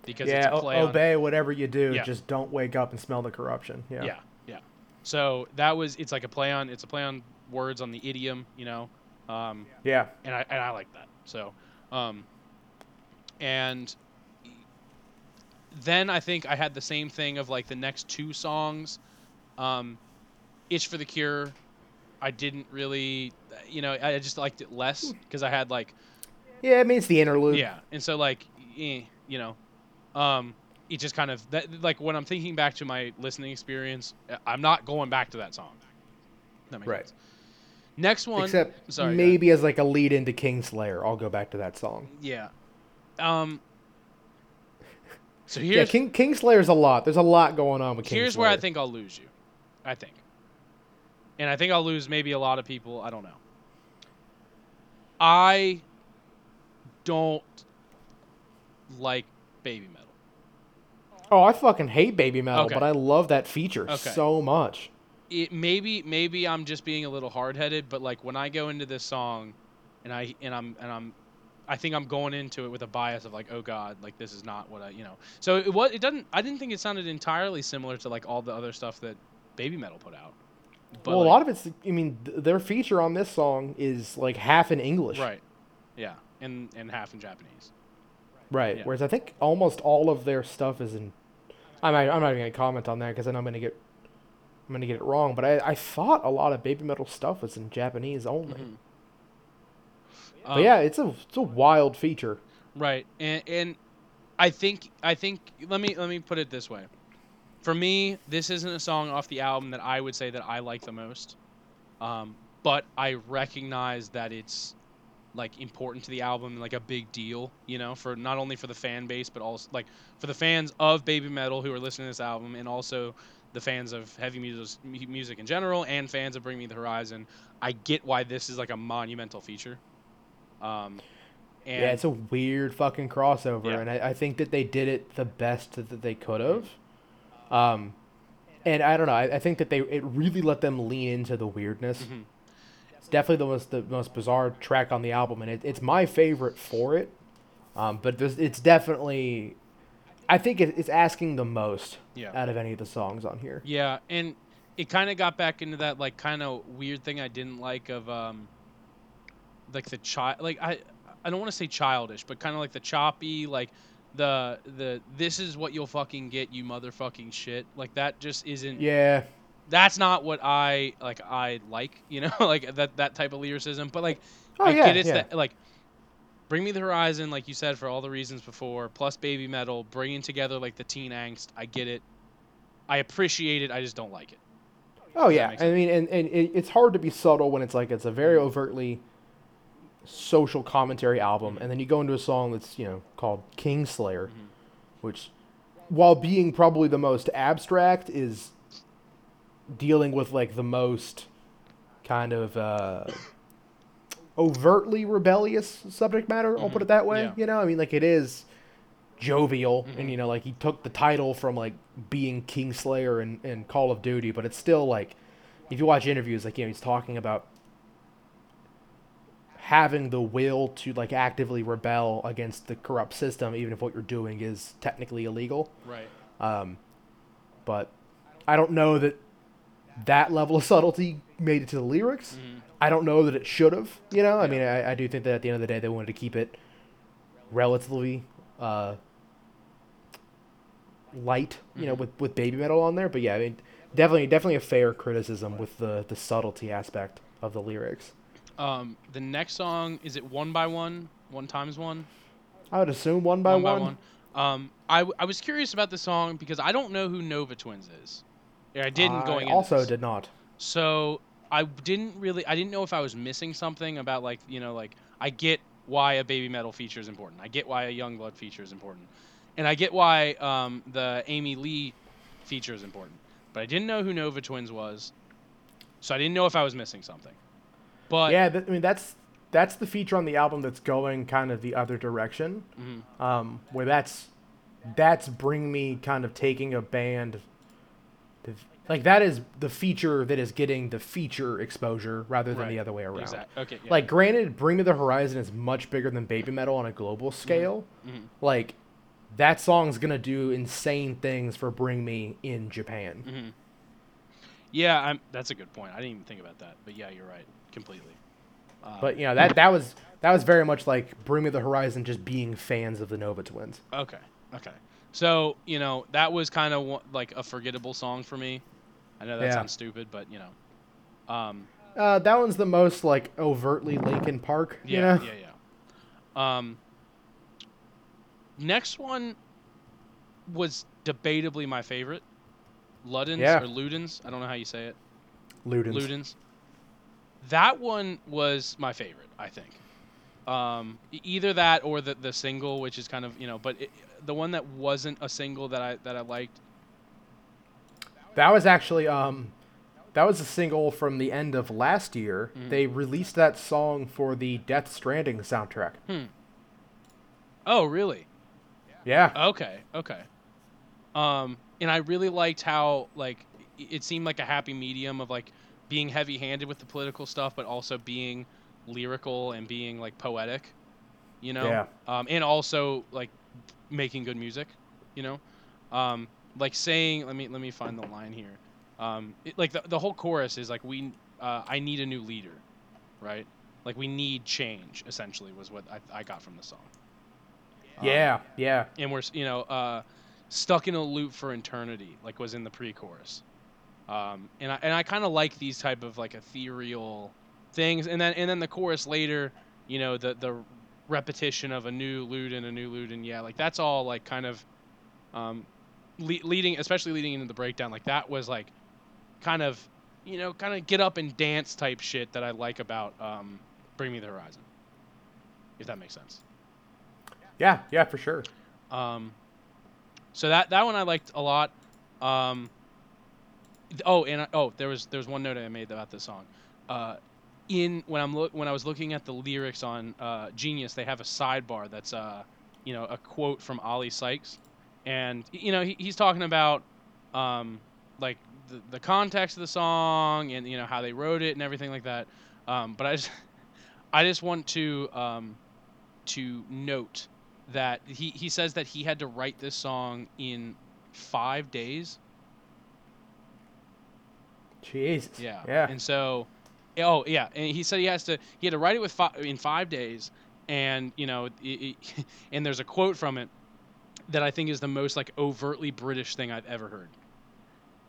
because it's Yeah, a o- play on obey whatever you do. Yeah. Just don't wake up and smell the corruption. Yeah. Yeah, yeah. So that was it's like a play on it's a play on words on the idiom, you know, um, Yeah. and I and I like that. So, um, and then I think I had the same thing of like the next two songs, um, "Itch for the Cure." I didn't really, you know, I just liked it less because I had like Yeah, it means the interlude. yeah, and so like, eh, you know, um, it just kind of that like when I'm thinking back to my listening experience, I- I'm not going back to that song. That makes Right. sense. Next one, Except sorry, maybe as like a lead into Kingslayer, I'll go back to that song. yeah. Um. So Yeah, here's King Kingslayer's a lot. There's a lot going on with Kingslayer. here's where I think I'll lose you. I think, and I think I'll lose maybe a lot of people. I don't know. I don't like BABYMETAL. Oh, I fucking hate BABYMETAL, Okay. but I love that feature Okay. so much. it maybe maybe I'm just being a little hard headed, but like when I go into this song, and I and I'm and I'm, I think I'm going into it with a bias of like, oh god, like this is not what I you know. So it was it doesn't I didn't think it sounded entirely similar to like all the other stuff that BABYMETAL put out. But well, like- a lot of it's. I mean, th- their feature on this song is like half in English. right, yeah, and and half in Japanese. Right. Yeah. Whereas I think almost all of their stuff is in. I'm not, I'm not even gonna comment on that because then I'm gonna get. I'm gonna get it wrong, but I, I thought a lot of BABYMETAL stuff was in Japanese only. Mhm. But Um, yeah, it's a it's a wild feature. Right, and and I think I think let me let me put it this way. For me, this isn't a song off the album that I would say that I like the most. Um, but I recognize that it's like important to the album and like a big deal, you know, for not only for the fan base but also like for the fans of BABYMETAL who are listening to this album and also the fans of heavy music music in general and fans of Bring Me the Horizon. I get why this is like a monumental feature. Um, and yeah, it's a weird fucking crossover, Yeah. and I, I think that they did it the best that they could have. Um, and I don't know. I, I think that they it really let them lean into the weirdness. Mhm. It's definitely the most the most bizarre track on the album, and it, it's my favorite for it. Um, but there's, it's definitely, I think it, it's asking the most yeah. out of any of the songs on here. Yeah, and it kind of got back into that like kind of weird thing I didn't like of um like the child like I I don't want to say childish, but kind of like the choppy like the the this is what you'll fucking get you motherfucking shit. Like that just isn't Yeah, that's not what I like I like, you know, like that that type of lyricism, but like Oh, I yeah, get it's yeah. that like Bring Me the Horizon, like you said, for all the reasons before, plus BABYMETAL, bringing together like the teen angst. I get it. I appreciate it. I just don't like it. Oh yeah, I mean, and, and it, it's hard to be subtle when it's like it's a very overtly social commentary album, Mhm. and then you go into a song that's you know called Kingslayer, Mhm. which, while being probably the most abstract, is dealing with like the most kind of uh, overtly rebellious subject matter. I'll put it that way. Yeah. You know, I mean, like it is jovial, Mhm. and you know, like he took the title from like being Kingslayer and and Call of Duty, but it's still like, if you watch interviews, like you know, he's talking about having the will to like actively rebel against the corrupt system, even if what you're doing is technically illegal. Right. Um, but I don't know that that level of subtlety made it to the lyrics. Mhm. I don't know that it should have. You know, I mean, I, I do think that at the end of the day, they wanted to keep it relatively uh, light. You know, Mhm. with with BABYMETAL on there. But yeah, I mean, definitely, definitely a fair criticism with the the subtlety aspect of the lyrics. Um, the next song is it one by one, one times one, I would assume one by one. one. Um, I, w- I was curious about the song because I don't know who Nova Twins is. Yeah, I didn't I going also did not. So I didn't really I didn't know if I was missing something about like you know like I get why a BABYMETAL feature is important. I get why a YUNGBLUD feature is important, and I get why um, the Amy Lee feature is important. But I didn't know who Nova Twins was, so I didn't know if I was missing something. But yeah, th- I mean that's that's the feature on the album that's going kind of the other direction. Mhm. Um, where that's that's bring me kind of taking a band. To, like that is the feature that is getting the feature exposure rather than Right. the other way around. exact- okay, yeah. Like granted, Bring Me the Horizon is much bigger than BABYMETAL on a global scale. Mhm. Like that song's gonna do insane things for Bring Me in Japan. Mhm. Yeah, I'm, that's a good point. I didn't even think about that, but yeah, you're right, completely. Um, But you know that that was that was very much like Bring Me the Horizon just being fans of the Nova Twins. Okay. Okay. So you know that was kind of like a forgettable song for me. I know that Yeah. sounds stupid, but you know, um, Uh, that one's the most like overtly Linkin Park. yeah, you know? yeah, yeah. Um, next one was debatably my favorite. Ludens Yeah. or Ludens, I don't know how you say it. Ludens. Ludens. That one was my favorite, I think. Um, either that or the the single, which is kind of you know, but it, the one that wasn't a single that I that I liked. That was actually um, that was a single from the end of last year. Mhm. They released that song for the Death Stranding soundtrack. Oh, really? Yeah. Okay, okay. Um, and I really liked how like it seemed like a happy medium of like being heavy-handed with the political stuff, but also being lyrical and being like poetic, you know. Yeah. Um, and also like making good music, you know. Um, like saying, let me let me find the line here. Um, it, like the the whole chorus is like we, uh, I need a new leader, right? Like we need change. Essentially, was what I, I got from the song. Um, Yeah. Yeah. and we're you know uh, stuck in a loop for eternity, like was in the pre-chorus. Um, and I and I kind of like these type of like ethereal things, and then and then the chorus later, you know, the the repetition of a new Luden, a new Luden, yeah, like that's all like kind of um, le- leading, especially leading into the breakdown, like that was like kind of you know kind of get up and dance type shit that I like about um, Bring Me the Horizon, if that makes sense. Yeah. Yeah. For sure. Um, so that that one I liked a lot. Um, oh, and I, oh, there was there was one note I made about this song. Uh, in when I'm look when I was looking at the lyrics on uh, Genius, they have a sidebar that's uh, you know, a quote from Oli Sykes, and you know he, he's talking about um, like the, the context of the song and you know how they wrote it and everything like that. Um, but I just I just want to um, to note that he, he says that he had to write this song in five days. Jesus. Yeah. Yeah. And so, oh yeah, and he said he has to he had to write it with five, in five days, and you know, it, it, and there's a quote from it that I think is the most like overtly British thing I've ever heard.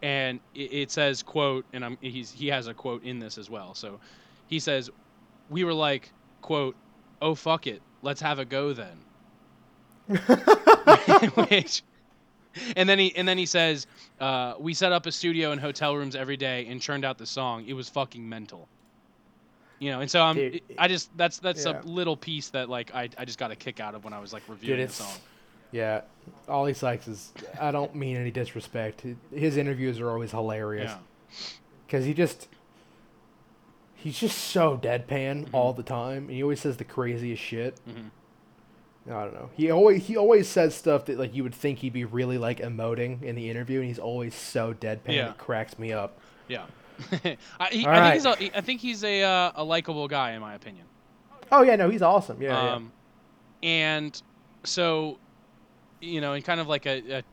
And it, it says quote, and I'm he's he has a quote in this as well. So he says, "We were like quote, oh fuck it, let's have a go then." Which, and then he and then he says, uh, "We set up a studio in hotel rooms every day and churned out the song. It was fucking mental." You know, and so I'm. Dude, I just that's that's yeah. a little piece that like I, I just got a kick out of when I was like reviewing Dude, the song. yeah. Oli Sykes is. I don't mean any disrespect. His interviews are always hilarious. Yeah. because he just he's just so deadpan Mhm. all the time, and he always says the craziest shit. Mhm. I don't know. He always he always says stuff that like you would think he'd be really like emoting in the interview, and he's always so deadpan. Yeah. It cracks me up. Yeah. I, he, All I think he's a, I think he's a uh, a likable guy in my opinion. Oh yeah, no, he's awesome. Yeah, yeah. um, and so, you know, and kind of like a, a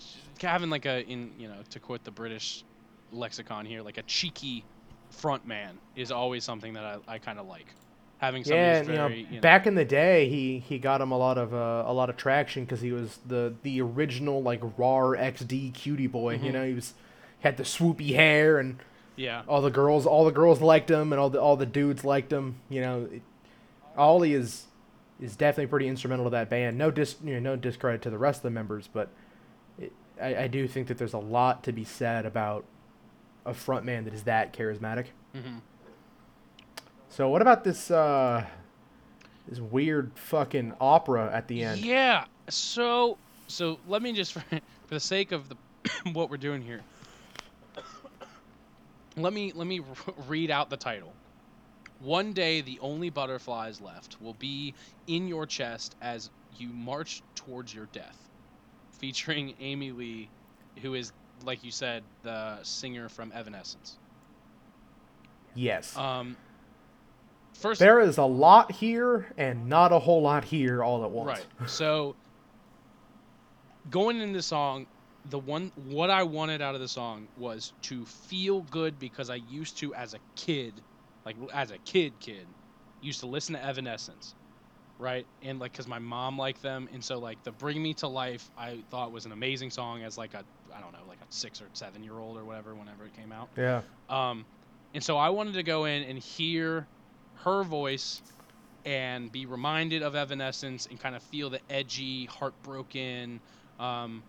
having like a in you know to quote the British lexicon here, like a cheeky front man is always something that I, I kind of like. Having somebody Yeah, you know, you know, back in the day, he he got him a lot of uh, a lot of traction because he was the the original like raw XD cutie boy. You Mhm. know, he was had the swoopy hair and yeah, all the girls all the girls liked him and all the all the dudes liked him. You know, it, Oli is is definitely pretty instrumental to that band. No dis you know, no discredit to the rest of the members, but it, I, I do think that there's a lot to be said about a frontman that is that charismatic. hmm So what about this uh this weird fucking opera at the end? Yeah. So so let me just for, for the sake of the what we're doing here. Let me let me read out the title. One day the only butterflies left will be in your chest as you march towards your death. Featuring Amy Lee, who is like you said the singer from Evanescence. Yes. Um First there is a lot here and not a whole lot here all at once. Right. So going into the song, the one what I wanted out of the song was to feel good because I used to as a kid, like as a kid kid, used to listen to Evanescence. Right? And like cuz my mom liked them and so like the Bring Me to Life I thought was an amazing song as like a I don't know, like a 6 or 7 year old or whatever whenever it came out. Yeah. Um, and so I wanted to go in and hear her voice and be reminded of Evanescence and kind of feel the edgy, heartbroken, um,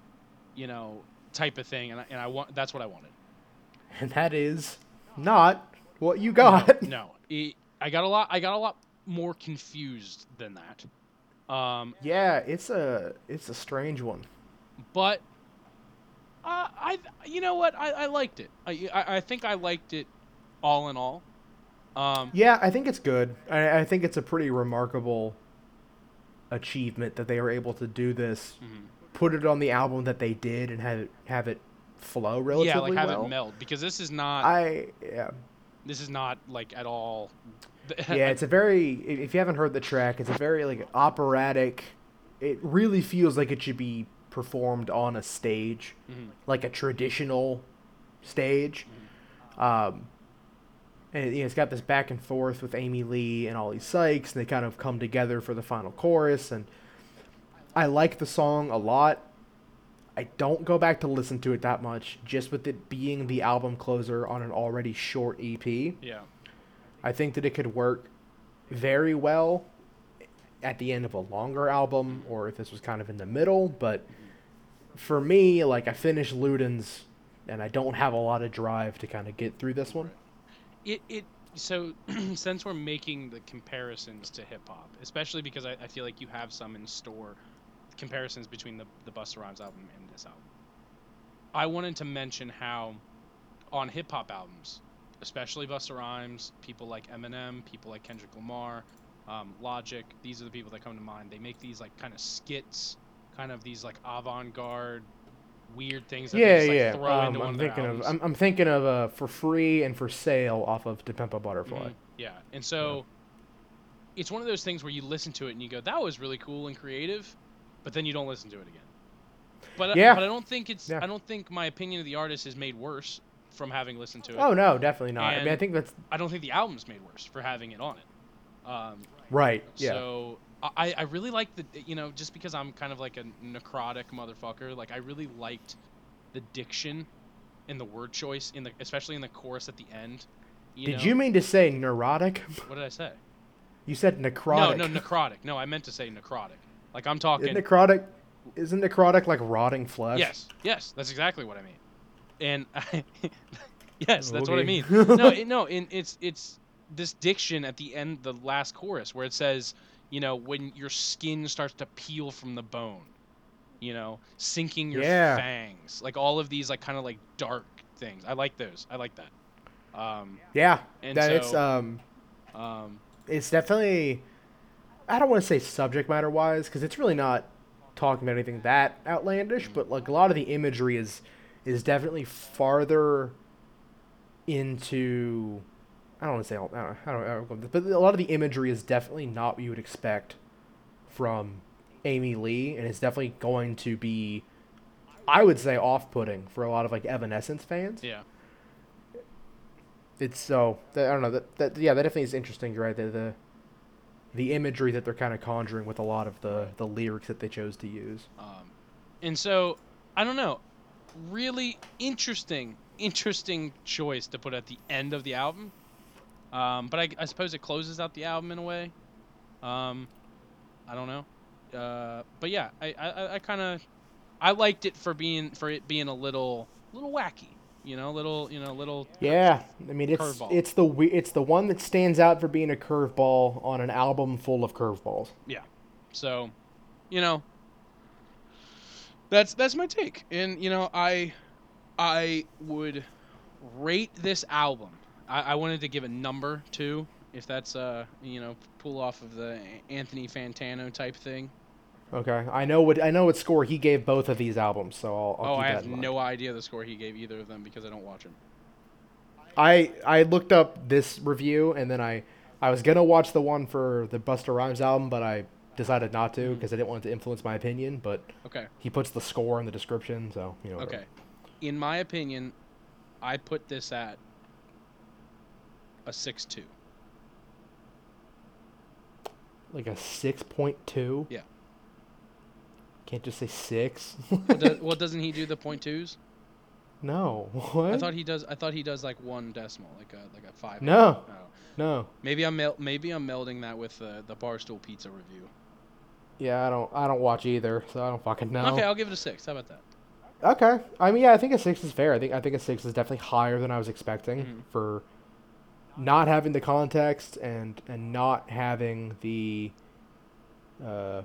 you know, type of thing. And I, and I want that's what I wanted. And that is not what you got. No, it, I got a lot. I got a lot more confused than that. Um, yeah, it's a it's a strange one. but uh, I, you know what, I, I liked it. I, I, I think I liked it all in all. Um, Yeah, I think it's good. I, I think it's a pretty remarkable achievement that they were able to do this, mhm. Put it on the album that they did, and have it have it flow relatively yeah, like have well. it meld because this is not. I yeah this is not like at all. yeah. It's a very if you haven't heard the track, it's a very like operatic. It really feels like it should be performed on a stage, Mhm. like a traditional stage. Um, and you know, it's got this back and forth with Amy Lee and Oli Sykes, and they kind of come together for the final chorus. And I like the song a lot. I don't go back to listen to it that much, just with it being the album closer on an already short EP. Yeah. I think that it could work very well at the end of a longer album, or if this was kind of in the middle. But for me, like I finished Ludens, and I don't have a lot of drive to kind of get through this one. It it so since we're making the comparisons to hip hop, especially because I, I feel like you have some in store comparisons between the the Busta Rhymes album and this album. I wanted to mention how on hip hop albums, especially Busta Rhymes, people like Eminem, people like Kendrick Lamar, um, Logic, these are the people that come to mind. They make these like kind of skits, kind of these like avant-garde, weird things that yeah, they just, like, yeah. throw Um, into I'm of thinking of. I'm, I'm thinking of uh, for free and for sale off of To Pimp a Butterfly. Mhm, Yeah, and so it's one of those things where you listen to it and you go, "That was really cool and creative," but then you don't listen to it again. But Yeah. but I don't think it's Yeah. I don't think my opinion of the artist is made worse from having listened to it. Oh no, definitely not. I mean, I think that's I don't think the album's made worse for having it on it. Um, right. Yeah. So I, I really like the you know just because I'm kind of like a necrotic motherfucker, like I really liked the diction and the word choice in the especially in the chorus at the end. You Did know? you mean to say neurotic? What did I say? You said necrotic. No, no, necrotic. No, I meant to say necrotic. Like I'm talking. Isn't necrotic? Isn't necrotic like rotting flesh? yes, yes, that's exactly what I mean. And I, yes, that's what I mean. No, it, no, in, it's it's this diction at the end, the last chorus, where it says, you know, when your skin starts to peel from the bone, you know, sinking your Yeah. fangs, like all of these, like kind of like dark things. I like those. I like that. Um, Yeah, And that it's um, um, it's definitely. I don't want to say subject matter wise because it's really not talking about anything that outlandish, mm. but like a lot of the imagery is is definitely farther into. I don't want to say all- I don't, I don't, I don't but a lot of the imagery is definitely not what you would expect from Amy Lee, and it's definitely going to be, I would say, off-putting for a lot of like Evanescence fans. yeah. It's so I don't know that, that yeah that definitely is interesting. You're right. The the, the imagery that they're kind of conjuring with a lot of the the lyrics that they chose to use. Um, and so I don't know. Really interesting, interesting choice to put at the end of the album. Um, but I, I suppose it closes out the album in a way. Um, I don't know. Uh, but yeah, I, I, I kind of I liked it for being for it being a little little wacky. You know, little you know little Yeah, I mean it's Curveball. it's the it's the one that stands out for being a curveball on an album full of curveballs. Yeah, so, you know, that's that's my take. And you know, I I would rate this album. I, I wanted to give a number too, if that's uh you know pull off of the Anthony Fantano type thing. Okay, I know what I know what score he gave both of these albums, so I'll, I'll oh, keep I that have no idea the score he gave either of them because I don't watch him. I I looked up this review and then I I was gonna watch the one for the Busta Rhymes album, but I decided not to mm-hmm. because I didn't want it to influence my opinion. But Okay. he puts the score in the description, so you know. whatever. Okay. In my opinion, I put this at a six two. Like a six point two. Yeah. Can't just say six. Well, do, well, doesn't he do the point twos? no. What? I thought he does. I thought he does like one decimal, like a like a five. No. Oh. no. Maybe I'm mel- maybe I'm melding that with the the Barstool Pizza review. Yeah, I don't. I don't watch either, so I don't fucking know. Okay, I'll give it a six. How about that? Okay. I mean, yeah, I think a six is fair. I think I think a six is definitely higher than I was expecting Mhm. for not having the context and and not having the uh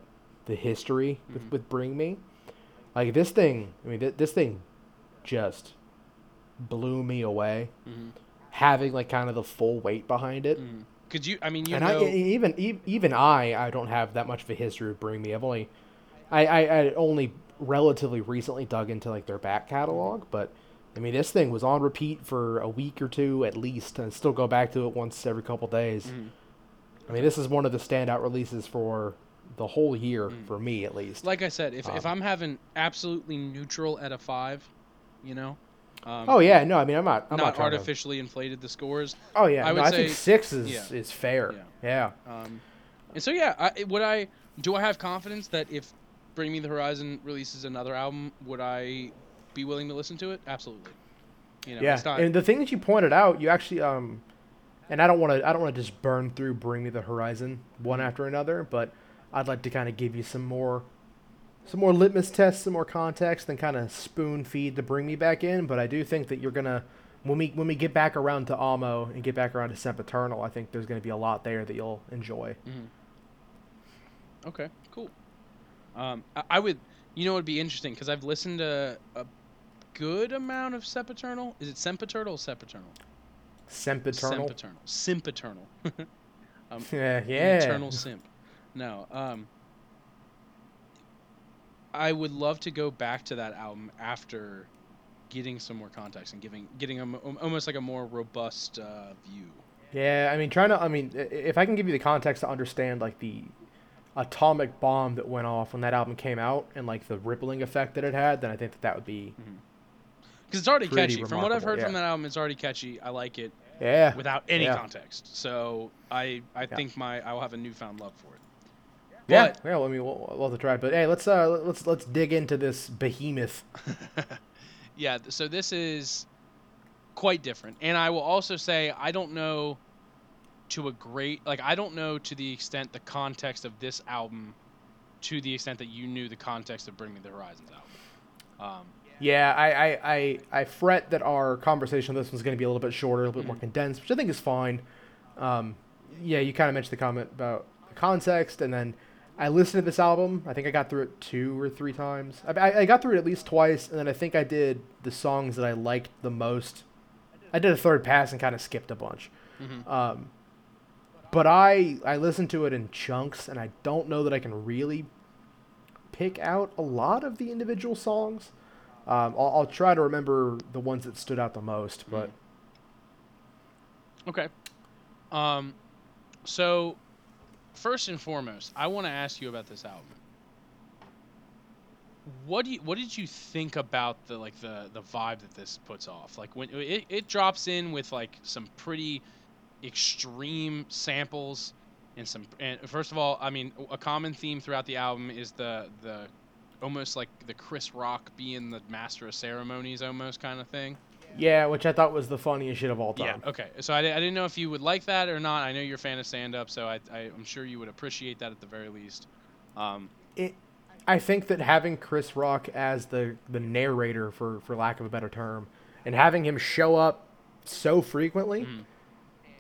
the history with Mhm. with Bring Me. Like this thing. I mean, th- this thing just blew me away. Mm-hmm. Having like kind of the full weight behind it. Could you? I mean, you and know. I even e- even I I don't have that much of a history of Bring Me. I've only I, I I only relatively recently dug into like their back catalog, but I mean this thing was on repeat for a week or two at least, and still go back to it once every couple days. Mhm. I mean this is one of the standout releases for the whole year Mm. for me at least. like I said, if if Um, I'm having absolutely neutral at a five, you know. Um, oh yeah, no, I mean I'm not I'm not, not trying to- artificially inflated the scores. Oh yeah, I no, would I think say- six is yeah. is fair. Yeah. Um, and so yeah, I, would I do I have confidence that if Bring Me the Horizon releases another album, would I be willing to listen to it? Absolutely. You know, yeah, not. and the thing that you pointed out, you actually um, and I don't want to I don't want to just burn through Bring Me the Horizon one after another, but I'd like to kind of give you some more, some more litmus tests, some more context, and kind of spoon feed to bring me back in. But I do think that you're gonna when we when we get back around to Amo and get back around to Sempiternal, I think there's gonna be a lot there that you'll enjoy. Mhm. Okay, cool. Um, I, I would, you know, it'd be interesting because I've listened to a good amount of Sempiternal. Is it Sempiternal or Sepaternal? Sempiternal. Sempiternal. Simpeternal. um, Yeah, yeah. Eternal simp. No. Um. I would love to go back to that album after getting some more context and giving getting a, almost like a more robust uh, view. Yeah, I mean, trying to. I mean, if I can give you the context to understand like the atomic bomb that went off when that album came out and like the rippling effect that it had, then I think that that would be Because it's already catchy. From what I've heard from that album, it's already catchy. I like it yeah. without any Yeah. context. So I I Yeah. think my I will have a newfound love for it. Yeah, But- well, I mean, we'll, we'll have to try. But hey, let's uh, let's let's dig into this behemoth. yeah, so this is quite different. And I will also say I don't know to a great like I don't know to the extent the context of this album to the extent that you knew the context of Bring Me the Horizons album. Um, Yeah, I, I, I, I fret that our conversation on this one's going to be a little bit shorter, a little bit more Mhm. condensed, which I think is fine. Um, yeah, you kind of mentioned the comment about the context, and then I listened to this album. I think I got through it two or three times. I, I, got through it at least twice, and then I think I did the songs that I liked the most I did a third pass and kind of skipped a bunch. Mhm. Um, but I I listened to it in chunks, and I don't know that I can really pick out a lot of the individual songs. Um, I'll, I'll try to remember the ones that stood out the most, but Okay. Um, so first and foremost, I want to ask you about this album. What do you, what did you think about the like the the vibe that this puts off? Like when it, it drops in with like some pretty extreme samples and some and first of all, I mean a common theme throughout the album is the the almost like the Chris Rock being the master of ceremonies almost kind of thing. Yeah, which I thought was the funniest shit of all time. Yeah. Okay. So I, I didn't know if you would like that or not. I know you're a fan of stand up, so I, I I'm sure you would appreciate that at the very least. Um, I think that having Chris Rock as the the narrator, for for lack of a better term, and having him show up so frequently Mhm.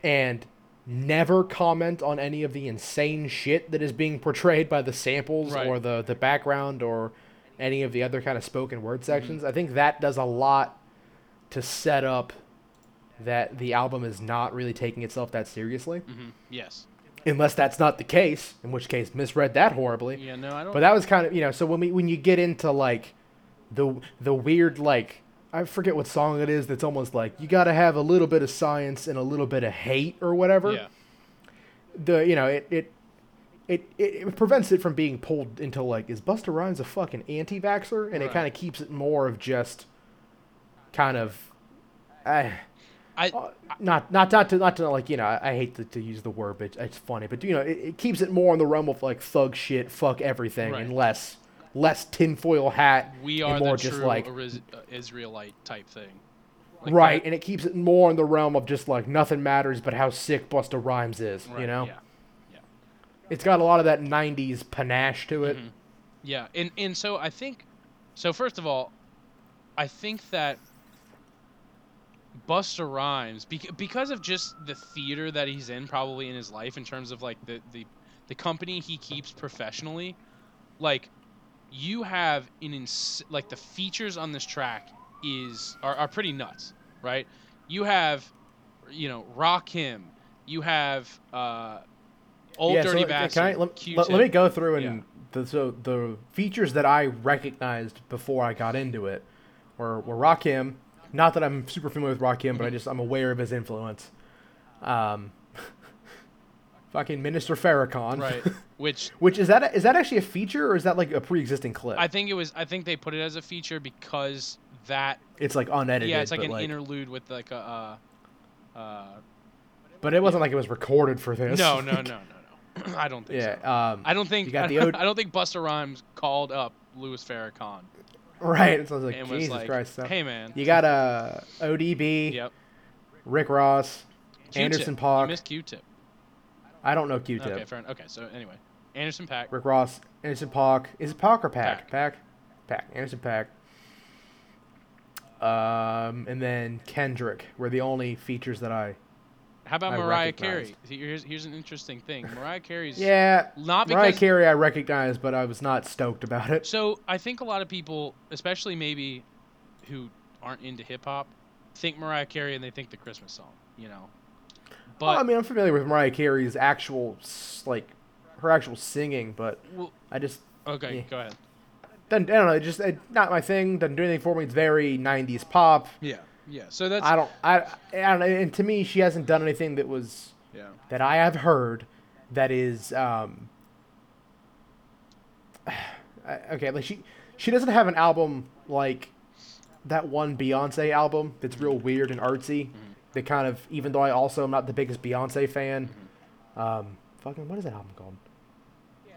and never comment on any of the insane shit that is being portrayed by the samples Right. or the the background or any of the other kind of spoken Mm-hmm. word sections. I think that does a lot to set up that the album is not really taking itself that seriously. mhm, Yes. Unless that's not the case, in which case misread that horribly. Yeah. No, I don't. But that was kind of you know. So when we when you get into like the the weird like I forget what song it is. That's almost like you got to have a little bit of science and a little bit of hate or whatever. yeah. The you know it it. It, it, it prevents it from being pulled into like is Busta Rhymes a fucking anti-vaxxer and it kind of keeps it more of just kind of uh, I. uh, not not not to not to like you know I, I hate to, to use the word but it's funny but you know it, it keeps it more in the realm of like thug shit fuck everything Right. and less less tinfoil hat we are more the just true like uh, Israelite type thing. Like right that- and it keeps it more in the realm of just like nothing matters but how sick Busta Rhymes is you know Yeah. yeah. it's got a lot of that 90s panache to it Mhm. Yeah, and and so I think, so first of all, I think that Busta Rhymes, bec- because of just the theater that he's in, probably in his life, in terms of like the the the company he keeps professionally, like you have an ins- like the features on this track is are, are pretty nuts, right? You have, you know, Rakim. You have uh, Old yeah, Dirty uh, Bastard. I, let, let, let me go through and Yeah. the, so the features that I recognized before I got into it were, were Rakim. Not that I'm super familiar with Rakim, but I just I'm aware of his influence. Um, fucking Minister Farrakhan. Right. Which Which is that is that actually a feature or is that like a pre-existing clip? I think it was. I think they put it as a feature because that. it's like unedited. yeah, it's like an interlude with like a. Uh, uh, But it wasn't like it was recorded for this. no, no, no, no, no. I don't think yeah. so. Um, I don't think. you got I, the O- I don't think Busta Rhymes called up Louis Farrakhan right. It sounds like and Jesus was like, Christ. So. "Hey, man." You got uh, ODB, Yep. Rick Ross, Q-Tip. Anderson You Paak. missed Q-tip. I don't know Q-Tip. Okay, fair. Okay, so anyway, Anderson Paak. Rick Ross, Anderson Paak. Is it Pack or Pack? Pack. Pack. Anderson Paak. Um, and then Kendrick were the only features that I. How about I Mariah Carey? recognized. See, Here's here's an interesting thing. Mariah Carey's Yeah, not Mariah because Carey I recognize, but I was not stoked about it. So I think a lot of people, especially maybe who aren't into hip hop, think Mariah Carey and they think the Christmas song, you know. But well, I mean, I'm familiar with Mariah Carey's actual, like, her actual singing, but well, I just okay, Yeah. go ahead. doesn't, I don't know, it just it, not my thing. Doesn't do anything for me. It's very '90s pop. Yeah, yeah. So that's I don't, I, I don't. And to me, she hasn't done anything that was yeah. that I have heard that is um okay like she she doesn't have an album like that one Beyonce album that's real weird and artsy that kind of even though I also am not the biggest Beyonce fan um fucking what is that album called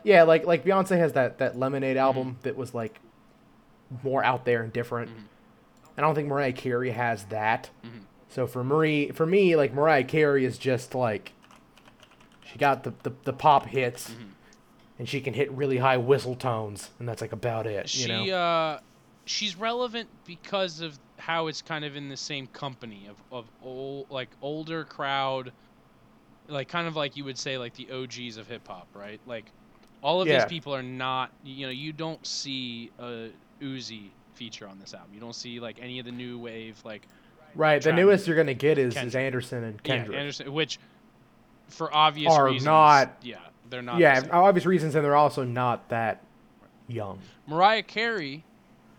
yeah like like Beyonce has that that Lemonade album that was like more out there and different Mhm. I don't think Mariah Carey has that Mhm. so for Marie, for me, like Mariah Carey is just like she got the the, the pop hits, Mhm. and she can hit really high whistle tones, and that's like about it. She you know? uh, she's relevant because of how it's kind of in the same company of of old like older crowd, like kind of like you would say like the OGs of hip hop, right? Like all of Yeah. these people are not, you know, you don't see a Uzi feature on this album. You don't see like any of the new wave like Right. The newest you're gonna get is, is Anderson and Kendrick. Yeah, Anderson, which for obvious Are reasons, not- Yeah, they're not. yeah, obvious reasons, and they're also not that young. Mariah Carey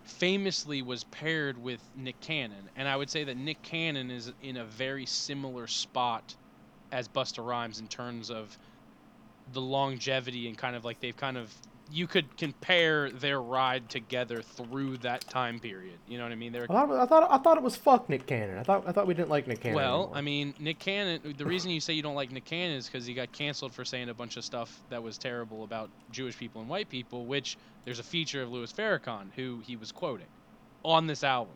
famously was paired with Nick Cannon, and I would say that Nick Cannon is in a very similar spot as Busta Rhymes in terms of the longevity and kind of like they've kind of you could compare their ride together through that time period. You know what I mean? Thought, I thought I thought it was fuck Nick Cannon. I thought I thought we didn't like Nick Cannon. Well, anymore. I mean, Nick Cannon. The reason you say you don't like Nick Cannon is because he got canceled for saying a bunch of stuff that was terrible about Jewish people and white people. Which there's a feature of Louis Farrakhan who he was quoting on this album.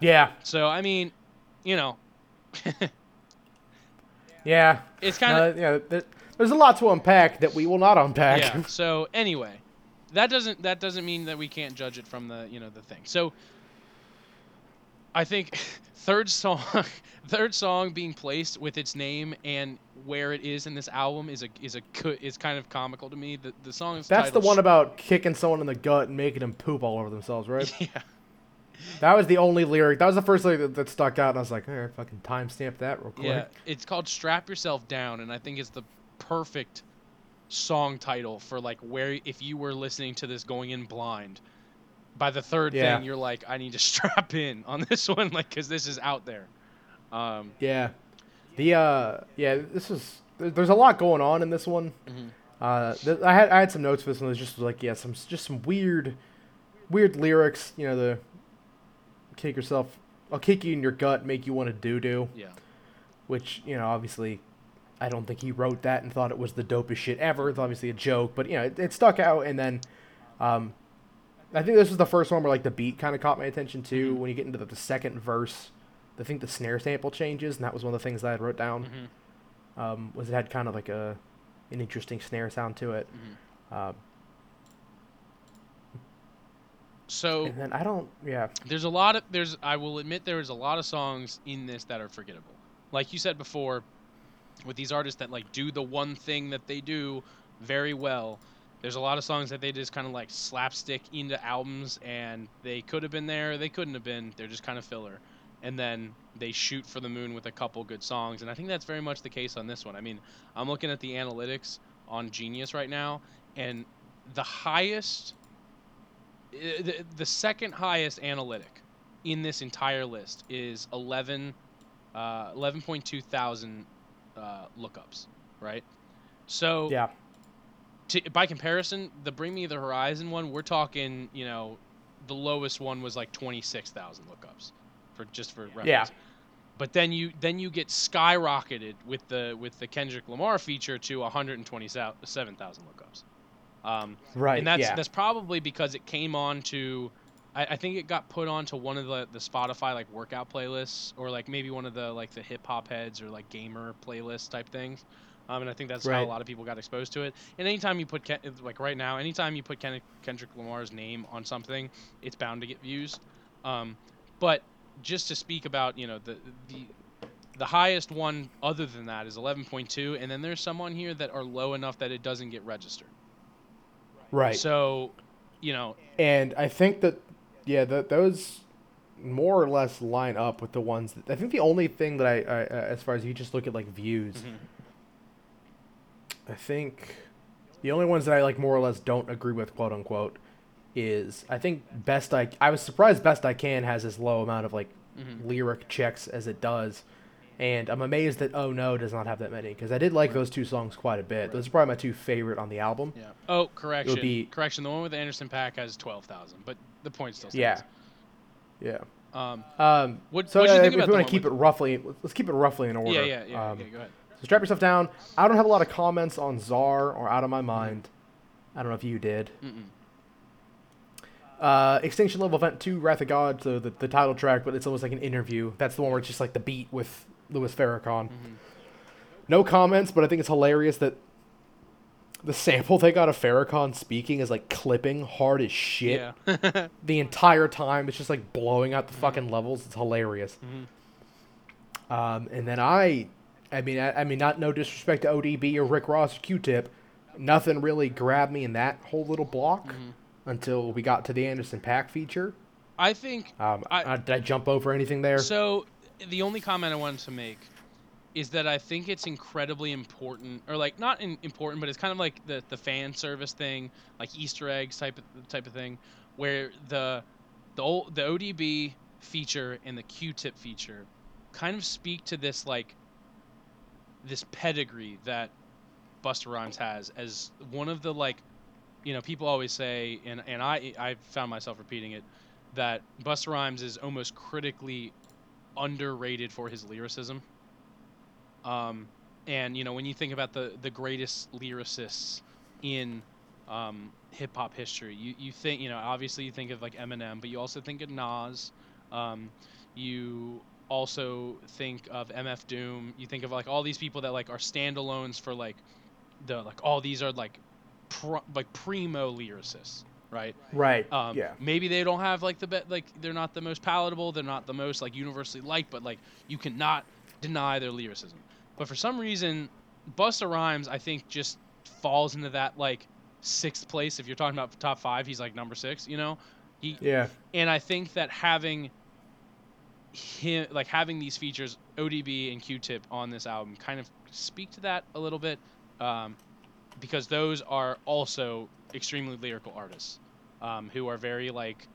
yeah, So I mean, you know, yeah, it's kind of Uh, yeah. There, there's a lot to unpack that we will not unpack. yeah. So anyway, that doesn't that doesn't mean that we can't judge it from the you know the thing. So I think third song third song being placed with its name and where it is in this album is a is a is kind of comical to me. The the song is That's the one about kicking someone in the gut and making them poop all over themselves, right? yeah. that was the only lyric. That was the first lyric that, that stuck out, and I was like, "Alright, fucking timestamp that real quick." Yeah, it's called "Strap Yourself Down," and I think it's the perfect song title for like where if you were listening to this going in blind. By the third Yeah. thing, you're like, I need to strap in on this one, like, because this is out there. Um, Yeah. The uh, yeah, this is. There's a lot going on in this one. Mhm. Uh, th- I had I had some notes for this one. It was just like yeah, some just some weird, weird lyrics. You know the kick yourself. I'll kick you in your gut, make you want to do do. yeah, Which you know obviously, I don't think he wrote that and thought it was the dopest shit ever. It's obviously a joke, but you know it, it stuck out. And then, um, I think this was the first one where like the beat kind of caught my attention too. Mhm. When you get into the, the second verse, I think the snare sample changes, and that was one of the things that I wrote down hmm um, was it had kind of like a an interesting snare sound to it. hmm Uh, So and then I don't, yeah, there's a lot of there's I will admit there is a lot of songs in this that are forgettable. Like you said before, with these artists that like do the one thing that they do very well. There's a lot of songs that they just kind of like slapstick into albums, and they could have been there, they couldn't have been. They're just kind of filler, and then they shoot for the moon with a couple good songs, and I think that's very much the case on this one. I mean, I'm looking at the analytics on Genius right now, and the highest, uh, the, the second highest analytic in this entire list is 11, uh, 11.2 thousand uh, lookups, right? So yeah, to, by comparison, the Bring Me the Horizon one, we're talking, you know, the lowest one was like 26,000 lookups for just for reference. Yeah. But then you then you get skyrocketed with the with the Kendrick Lamar feature to 127,000 lookups. Um, right, and that's yeah, that's probably because it came on to I, I think it got put onto one of the, the Spotify like workout playlists or like maybe one of the like the hip hop heads or like gamer playlist type things. Um, and I think that's how a lot of people got exposed to it. And anytime you put Ken, like right now, anytime you put Ken, Kendrick Lamar's name on something, it's bound to get views. Um, but just to speak about you know the the the highest one other than that is 11.2, and then there's some on here that are low enough that it doesn't get registered. right. So, you know, and I think that, yeah, that those more or less line up with the ones. That, I think the only thing that I, I uh, as far as you just look at like views, Mhm. I think the only ones that I like more or less don't agree with, quote unquote, is I think best I I was surprised best I can has as low amount of like Mhm. lyric checks as it does. And I'm amazed that Oh No does not have that many because I did like those two songs quite a bit. Those are probably my two favorite on the album. Yeah. Oh, correction. be- Correction. The one with the Anderson Paak has twelve thousand, but the point still Yeah. stands. Yeah. Um. Um, What? so what do you uh, think if about we want to keep it roughly, let's keep it roughly in order. Yeah. Yeah. Yeah. Um, yeah. Go ahead. So strap yourself down. I don't have a lot of comments on Czar or Out of My Mind. I don't know if you did. Mm-mm. Uh, Extinction Level Event 2, Wrath of God, so the, the title track, but it's almost like an interview. That's the one where it's just like the beat with Louis Farrakhan. Mhm. No comments, but I think it's hilarious that the sample they got of Farrakhan speaking is like clipping hard as shit Yeah. the entire time. It's just like blowing out the fucking levels. It's hilarious. Mhm. Um, and then I, I mean, I, I mean, not no disrespect to ODB or Rick Ross or Q-Tip, nothing really grabbed me in that whole little block Mhm. until we got to the Anderson Paak feature. I think Um, I- uh, did I jump over anything there? So the only comment I wanted to make is that I think it's incredibly important, or like not in, important, but it's kind of like the the fan service thing, like Easter eggs type of type of thing, where the the old, the ODB feature and the Q-tip feature kind of speak to this like this pedigree that Busta Rhymes has as one of the like you know people always say and and I I found myself repeating it that Busta Rhymes is almost critically underrated for his lyricism. Um, and you know when you think about the the greatest lyricists in um, hip hop history, you you think you know obviously you think of like Eminem, but you also think of Nas. Um, you also think of MF Doom. You think of like all these people that like are standalones for like the like all these are like pro, like primo lyricists, right? right. Um, yeah. Maybe they don't have like the be- like they're not the most palatable. They're not the most like universally liked, but like you cannot deny their lyricism. But for some reason, Busta Rhymes, I think, just falls into that like sixth place. If you're talking about top five, he's like number six. You know, he Yeah. and I think that having him like having these features ODB and Q-Tip on this album kind of speak to that a little bit um, because those are also extremely lyrical artists um, who are very like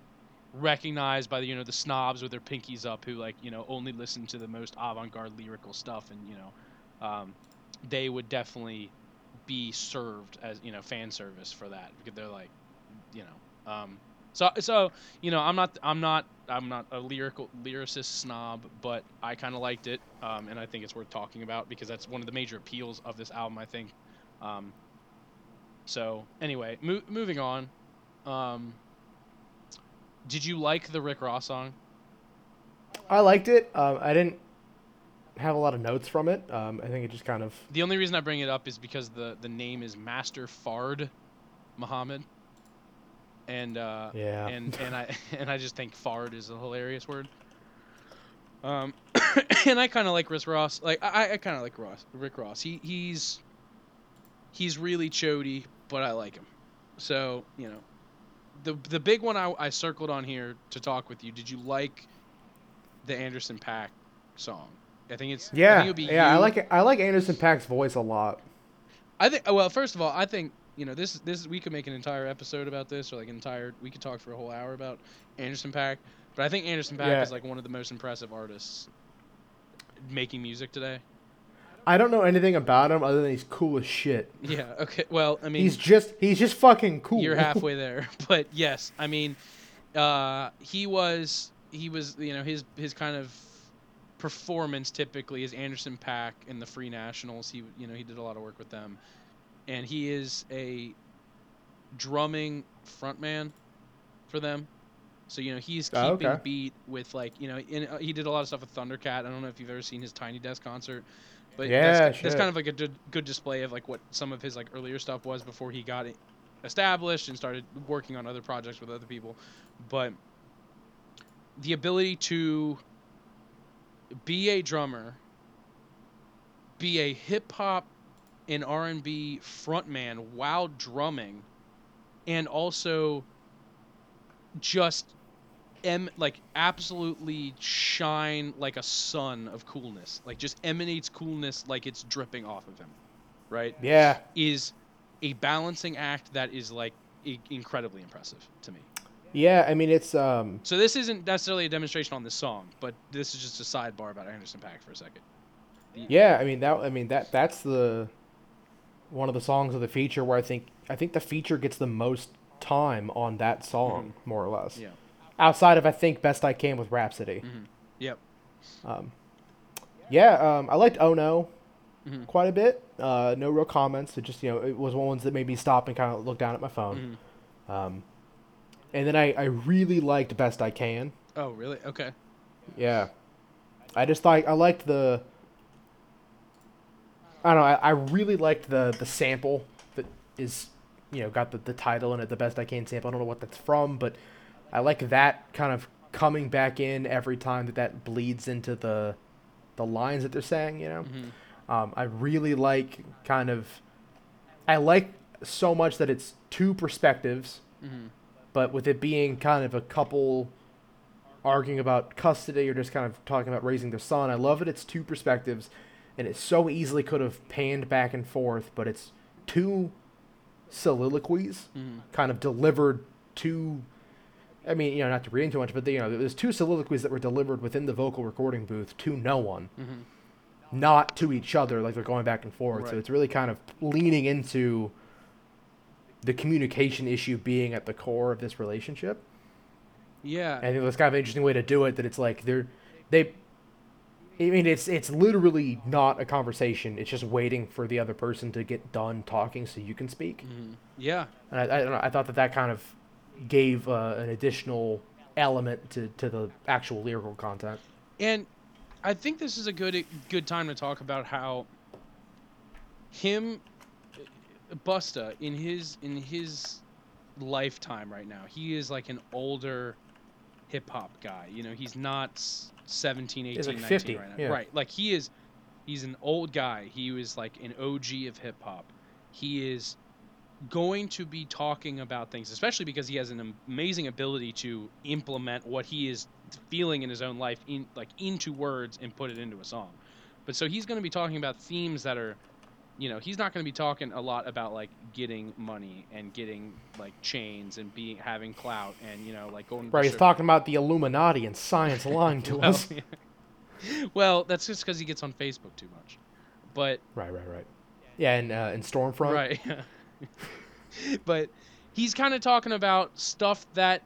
recognized by the you know the snobs with their pinkies up who like you know only listen to the most avant-garde lyrical stuff and you know um, they would definitely be served as you know fan service for that because they're like you know um, so so you know I'm not I'm not I'm not a lyrical lyricist snob but I kind of liked it um, and I think it's worth talking about because that's one of the major appeals of this album I think um, so anyway mo- moving on um, did you like the Rick Ross song I liked it. Um, I didn't have a lot of notes from it. Um, I think it just kind of. the only reason I bring it up is because the the name is Master Fard Muhammad and uh, Yeah. and and I and I just think Fard is a hilarious word. Um, and I kind of like Rick Ross. Like I, I kind of like Ross, Rick Ross. He he's he's really chody, but I like him. So you know, the the big one I, I circled on here to talk with you. Did you like the Anderson Paak song? I think it's I Yeah. think would be yeah. I like it. I like Anderson Paak's voice a lot. I think. Well, first of all, I think you know this. This we could make an entire episode about this, or like an entire. We could talk for a whole hour about Anderson Paak. But I think Anderson Paak Yeah. is like one of the most impressive artists making music today. I don't know anything about him other than he's cool as shit. Yeah. Okay. Well, I mean, he's just he's just fucking cool. you're halfway there. But yes, I mean, uh, he was he was you know his his kind of performance typically is Anderson Paak in the Free Nationals. He you know he did a lot of work with them, and he is a drumming frontman for them. So you know he's keeping Oh, okay. beat with like you know in, uh, he did a lot of stuff with Thundercat. I don't know if you've ever seen his Tiny Desk concert, but Yeah, that's, that's kind of like a good, good display of like what some of his like earlier stuff was before he got established and started working on other projects with other people. But the ability to be a drummer, be a hip hop and R and B frontman while drumming, and also just em like absolutely shine like a sun of coolness, like just emanates coolness like it's dripping off of him, right? Yeah. Is a balancing act that is like i- incredibly impressive to me. Yeah. I mean, it's um. So this isn't necessarily a demonstration on this song, but this is just a sidebar about Anderson Paak for a second. Yeah. I mean that. I mean that. That's the one of the songs of the feature where I think I think the feature gets the most time on that song, more or less. Yeah. Outside of I think Best I Can with Rapsody. Mhm. Yep. Um, yeah, um, I liked Oh No Mhm. quite a bit. Uh, no real comments. It just you know it was one of the ones that made me stop and kind of look down at my phone. Mhm. Um, and then I, I really liked Best I Can. Oh, really? Okay. Yeah, I just like I liked the. I don't know. I, I really liked the the sample that is, you know, got the, the title in it, the Best I Can sample. I don't know what that's from, but I like that kind of coming back in every time that that bleeds into the the lines that they're saying. You know. Mhm. Um, I really like kind of. I like so much that it's two perspectives, Mhm. But with it being kind of a couple arguing about custody or just kind of talking about raising their son. I love it. it's two perspectives, and it so easily could have panned back and forth, but it's two soliloquies Mhm. kind of delivered to. I mean, you know, not to read too much, but you know, there's two soliloquies that were delivered within the vocal recording booth to no one, Mhm. not to each other, like they're going back and forth. So it's really kind of leaning into the communication issue being at the core of this relationship. Yeah. I think that's kind of an interesting way to do it. That it's like they're they. I mean, it's it's literally not a conversation. It's just waiting for the other person to get done talking so you can speak. Mhm. Yeah. And I, I don't know. I thought that that kind of gave uh, an additional element to, to the actual lyrical content. And I think this is a good good time to talk about how him Busta in his in his lifetime right now, he is like an older hip hop guy. You know, he's not s- 17, 18, like 19 50, right now. yeah. Right. Like he is he's an old guy. He was like an OG of hip hop. He is going to be talking about things, especially because he has an amazing ability to implement what he is feeling in his own life in like into words and put it into a song. But so he's going to be talking about themes that are, you know, he's not going to be talking a lot about like getting money and getting like chains and being having clout and you know like going. Right. He's talking about the Illuminati and science lying to well, us. well, that's just because he gets on Facebook too much. But Right. Right. Right. Yeah. And uh, and Stormfront. Right. but he's kind of talking about stuff that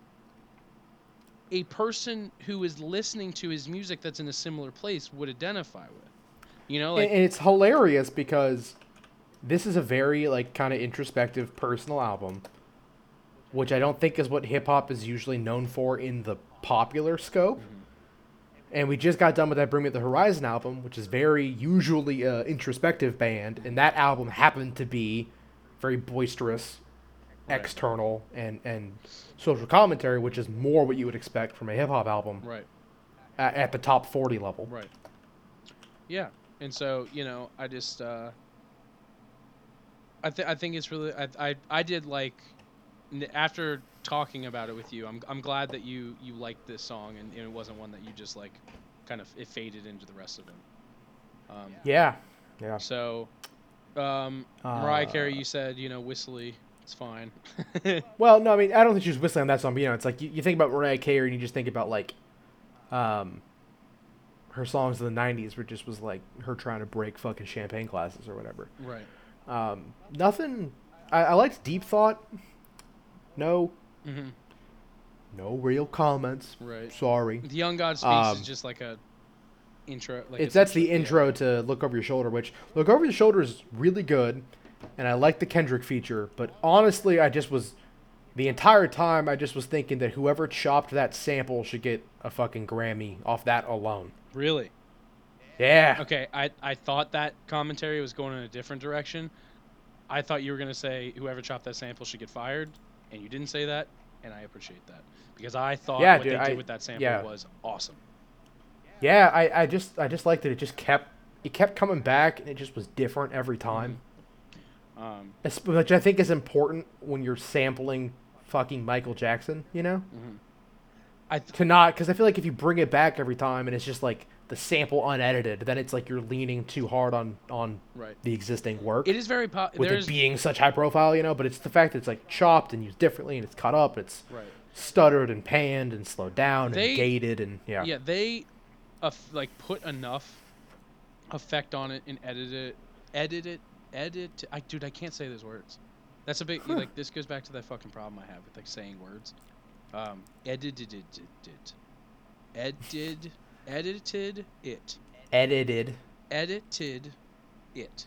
a person who is listening to his music that's in a similar place would identify with. You know, like and it's hilarious because this is a very like kind of introspective personal album which i don't think is what hip-hop is usually known for in the popular scope and we just got done with that bring me the horizon album which is very usually a introspective band and that album happened to be very boisterous Right. external and and social commentary which is more what you would expect from a hip-hop album right, at, at the top 40 level right. Yeah. And so, you know, I just uh I think I think it's really I I I did like after talking about it with you, I'm I'm glad that you you liked this song and, and it wasn't one that you just like kind of it faded into the rest of them. Um, yeah yeah So, um, Mariah Carey, Uh, you said you know whistly, it's fine. Well, no, I mean, I don't think she was whistling on that song, but you know, it's like you, you think about Mariah Carey and you just think about like, um, her songs in the '90s, where just was like her trying to break fucking champagne glasses or whatever. right. Um, nothing. I, I liked Deep Thought. No, hmm no real comments. Right. Sorry. The Young God Speaks Um, is just like a intro. Like It's that's the yeah. intro to Look Over Your Shoulder, which Look Over Your Shoulder is really good, and I like the Kendrick feature. But honestly, I just was the entire time I just was thinking that whoever chopped that sample should get a fucking Grammy off that alone. Really? Yeah. Okay. I I thought that commentary was going in a different direction. I thought you were gonna say whoever chopped that sample should get fired, and you didn't say that, and I appreciate that because I thought Yeah, what dude, they did I- with that sample yeah. was awesome. Yeah, I, I just I just liked that it just kept it kept coming back and it just was different every time. Um, Which I think is important when you're sampling fucking Michael Jackson, you know? I th- to not because I feel like if you bring it back every time and it's just like the sample unedited, then it's like you're leaning too hard on on right. the existing work It is very po- with it being such high profile, you know. But it's the fact that it's like chopped and used differently and it's cut up, it's right. stuttered and panned and slowed down They- and gated and yeah. Yeah, they, uh, like put enough effect on it and edited it, edit it, edit. I dude, I can't say those words. That's a big Huh. like this goes back to that fucking problem I have with like saying words. Um, edited it, it, edit, edited it, Edited, edited it.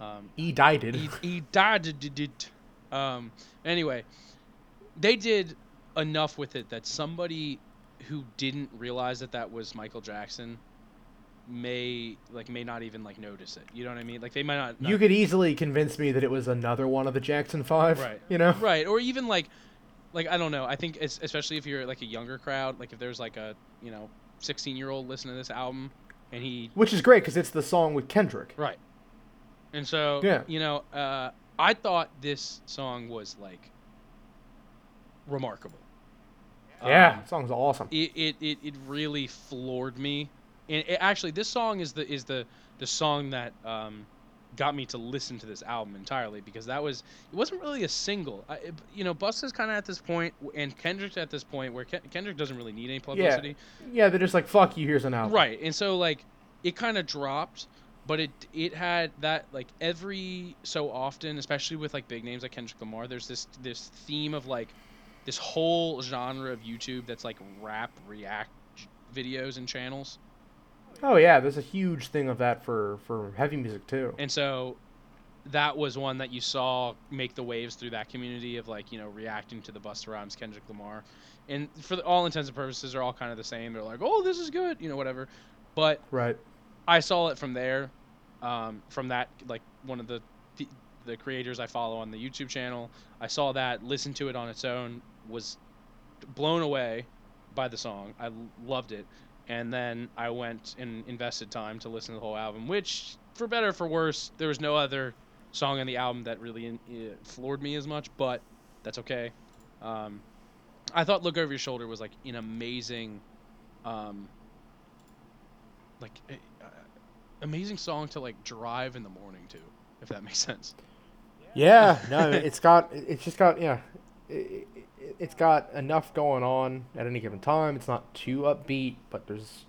Um, edited. he, he died it. Um, anyway, they did enough with it that somebody who didn't realize that that was Michael Jackson may like may not even like notice it. You know what I mean? Like they might not. You could easily convince me that it was another one of the Jackson Five. Right. You know. right or even like like I don't know. I think it's, especially if you're like a younger crowd, like if there's like a you know 16 year old listening to this album and he Which is great because it's the song with Kendrick. Right. And so, Yeah. you know, uh, I thought this song was like remarkable. Yeah, Um, song's awesome. it, it, it, it really floored me. And it, actually, this song is the is the the song that um, got me to listen to this album entirely because that was it wasn't really a single. I, it- you know, Busta's kind of at this point, and Kendrick's at this point where Ken, Kendrick doesn't really need any publicity. Yeah, they're just like, fuck you, here's an album. Right, and so like it kind of dropped, but it it had that like every so often, especially with like big names like Kendrick Lamar, there's this this theme of like this whole genre of YouTube that's like rap react videos and channels, Oh yeah, there's a huge thing of that for for heavy music too. and so that was one that you saw make the waves through that community of like you know reacting to the Busta Rhymes, Kendrick Lamar, and for the, all intents and purposes, they're all kind of the same. They're like, oh, this is good, you know, whatever, but Right. I saw it from there, um, from that like one of the the- creators I follow on the YouTube channel. I saw that, listened to it on its own, was blown away by the song. I l- loved it, and then I went and invested time to listen to the whole album. Which, for better or for worse, there was no other song on the album that really in, uh, floored me as much, but that's okay. Um, I thought "Look Over Your Shoulder" was like an amazing, um, like uh, amazing song to like drive in the morning to, if that makes sense. Yeah, no, it's got it's just got yeah, it, it's got enough going on at any given time. It's not too upbeat, but there's,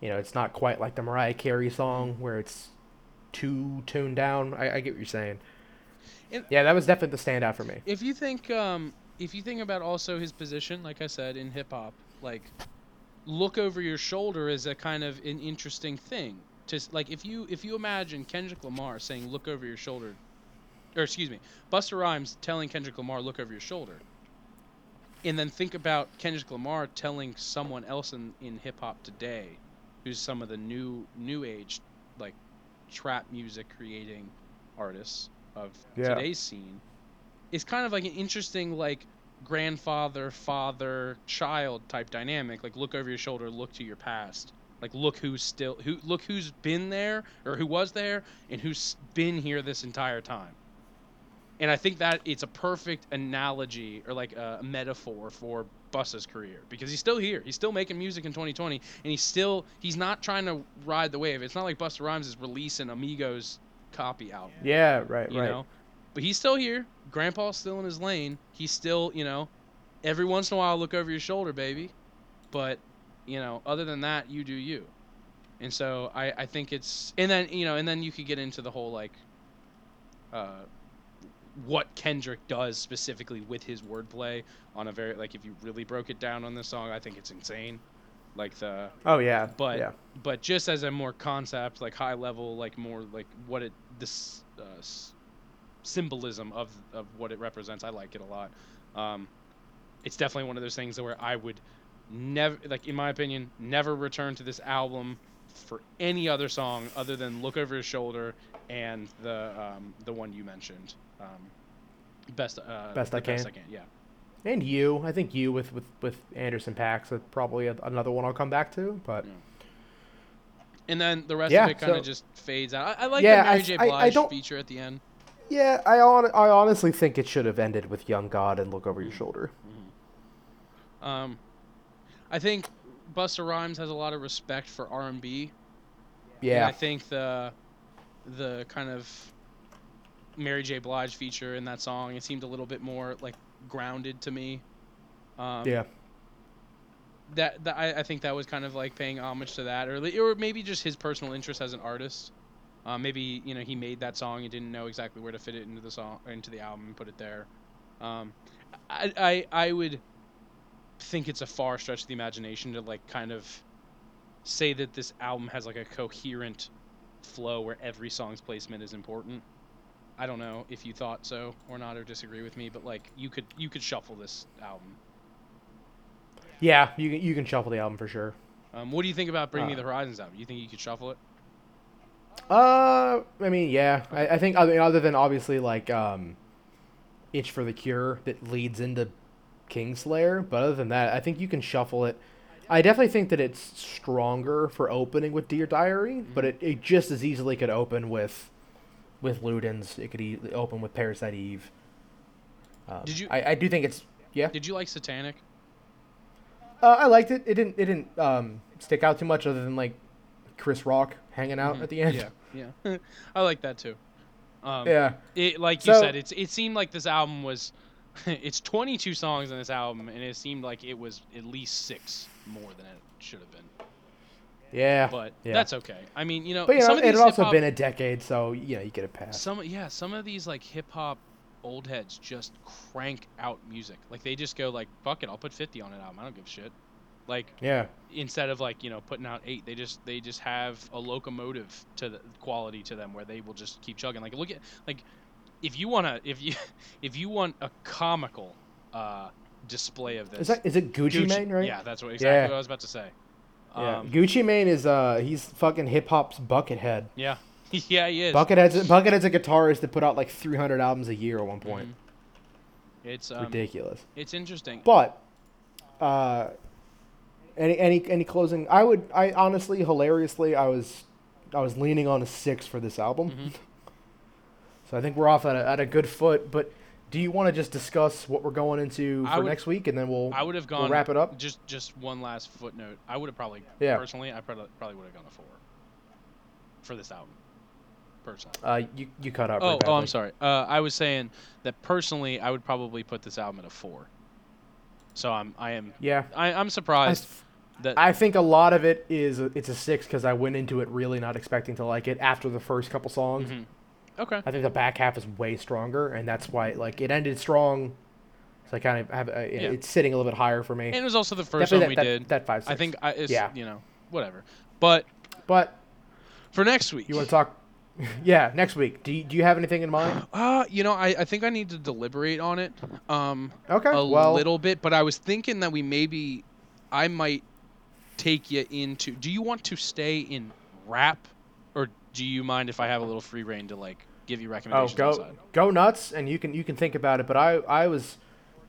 you know, it's not quite like the Mariah Carey song where it's too tuned down. I, I get what you're saying. Yeah, that was definitely the standout for me. If you think, um, if you think about also his position, like I said in hip hop, like look over your shoulder is a kind of an interesting thing. To like, if you if you imagine Kendrick Lamar saying "look over your shoulder," or excuse me, Busta Rhymes telling Kendrick Lamar "look over your shoulder," and then think about Kendrick Lamar telling someone else in in hip hop today, who's some of the new new age like trap music creating artists of Yeah. today's scene it's kind of like an interesting like grandfather father child type dynamic. Like look over your shoulder look to your past. Like look who's still who look who's been there or who was there and who's been here this entire time and i think that it's a perfect analogy or like a metaphor for Busta's career because he's still here he's still making music in 2020 and he's still he's not trying to ride the wave it's not like Busta Rhymes is releasing a Migos copy album Yeah, right, you right. know. But he's still here. Grandpa's still in his lane. He's still, you know, every once in a while look over your shoulder, baby. But, you know, other than that, you do you. And so I, I think it's and then you know, and then you could get into the whole like uh what Kendrick does specifically with his wordplay on a very like if you really broke it down on this song, I think it's insane. Like the Oh yeah, but yeah, but just as a more concept like high level like more like what it this uh, s- symbolism of of what it represents i like it a lot. Um it's definitely one of those things where i would never like in my opinion never return to this album for any other song other than look over his shoulder and the um the one you mentioned um best uh Best I best Can. i can yeah and you, I think you with with with Anderson Paak's is probably a, another one I'll come back to. But Yeah. and then the rest Yeah, of it kind of so- just fades out i, I like Yeah, the mary I- j I- I blige don't- feature at the end yeah, I on, I honestly think it should have ended with Young God and Look Over Your Shoulder. Um, I think Busta Rhymes has a lot of respect for R and B. Yeah, I think the the kind of Mary J. Blige feature in that song it seemed a little bit more like grounded to me. Um, yeah, That, that I, I think that was kind of like paying homage to that, or or maybe just his personal interest as an artist. Uh, maybe you know he made that song and didn't know exactly where to fit it into the song into the album and put it there. Um, I, I I would think it's a far stretch of the imagination to like kind of say that this album has like a coherent flow where every song's placement is important. I don't know if you thought so or not or disagree with me, but like you could you could shuffle this album. yeah. You can you can shuffle the album for sure. Um, what do you think about Bring Me Uh, the Horizons album? You think you could shuffle it? Uh, I mean, yeah. I, I think other other than obviously like um, Itch for the Cure that leads into Kingslayer, but other than that, I think you can shuffle it. I definitely think that it's stronger for opening with Dear Diary, but it, it just as easily could open with with Ludens. It could e- open with Parasite Eve. Um, Did you- I, I do think it's yeah. Did you like Satanic? Uh, I liked it. It didn't. It didn't um, stick out too much, other than like Chris Rock hanging out Mhm. at the end. Yeah, yeah. I like that too. Um, Yeah. It like you So- said, it's it seemed like this album was. it's 22 songs on this album, and it seemed like it was at least six more than it should have been. Yeah. But Yeah. that's okay. I mean, you know, But you know, of it these had also been a decade, so you know you get a pass. some yeah some of these like hip hop old heads just crank out music like they just go like fuck it i'll put 50 on an album i don't give a shit like Yeah. instead of like you know putting out eight they just they just have a locomotive to the quality to them where they will just keep chugging like look at like if you want to if you if you want a comical uh display of this Is that is it Gucci, Mane, right? yeah that's what exactly Yeah. what i was about to say Yeah. um, Gucci Mane is uh he's fucking hip hop's Buckethead. yeah yeah he is Buckethead's Buckethead's a guitarist that put out like 300 albums a year at one point. Mhm. it's um, Ridiculous. it's interesting But uh any any any closing I would I honestly hilariously I was I was leaning on a 6 for this album. Mhm. So I think we're off at a, at a good foot, but do you want to just discuss what we're going into for would- next week and then we'll I would have we'll gone. wrap it up? Just just one last footnote. I would have probably Yeah. personally. I probably probably would have gone a four for this album. Personally. Uh you you cut out Oh, oh, I'm sorry. Uh, I was saying that personally, I would probably put this album at a four. So I'm I am Yeah. I, I'm I, surprised that I think a lot of it is it's a 6 cuz I went into it really not expecting to like it after the first couple songs. Mhm. Okay. I think the back half is way stronger, and that's why like it ended strong. So I kind of have uh, it's sitting a little bit higher for me. And it was also the first Definitely one we that, did. that, that five. I think I, it's, Yeah. you know whatever. But But for next week, you want to talk? yeah, next week. Do you, do you have anything in mind? uh, you know, I, I think I need to deliberate on it. Um, Okay. a well, little bit, but I was thinking that we maybe I might take you into. Do you want to stay in rap, do you mind if I have a little free reign to like give you recommendations? oh, recommendations? go outside? go nuts, and you can you can think about it. But I I was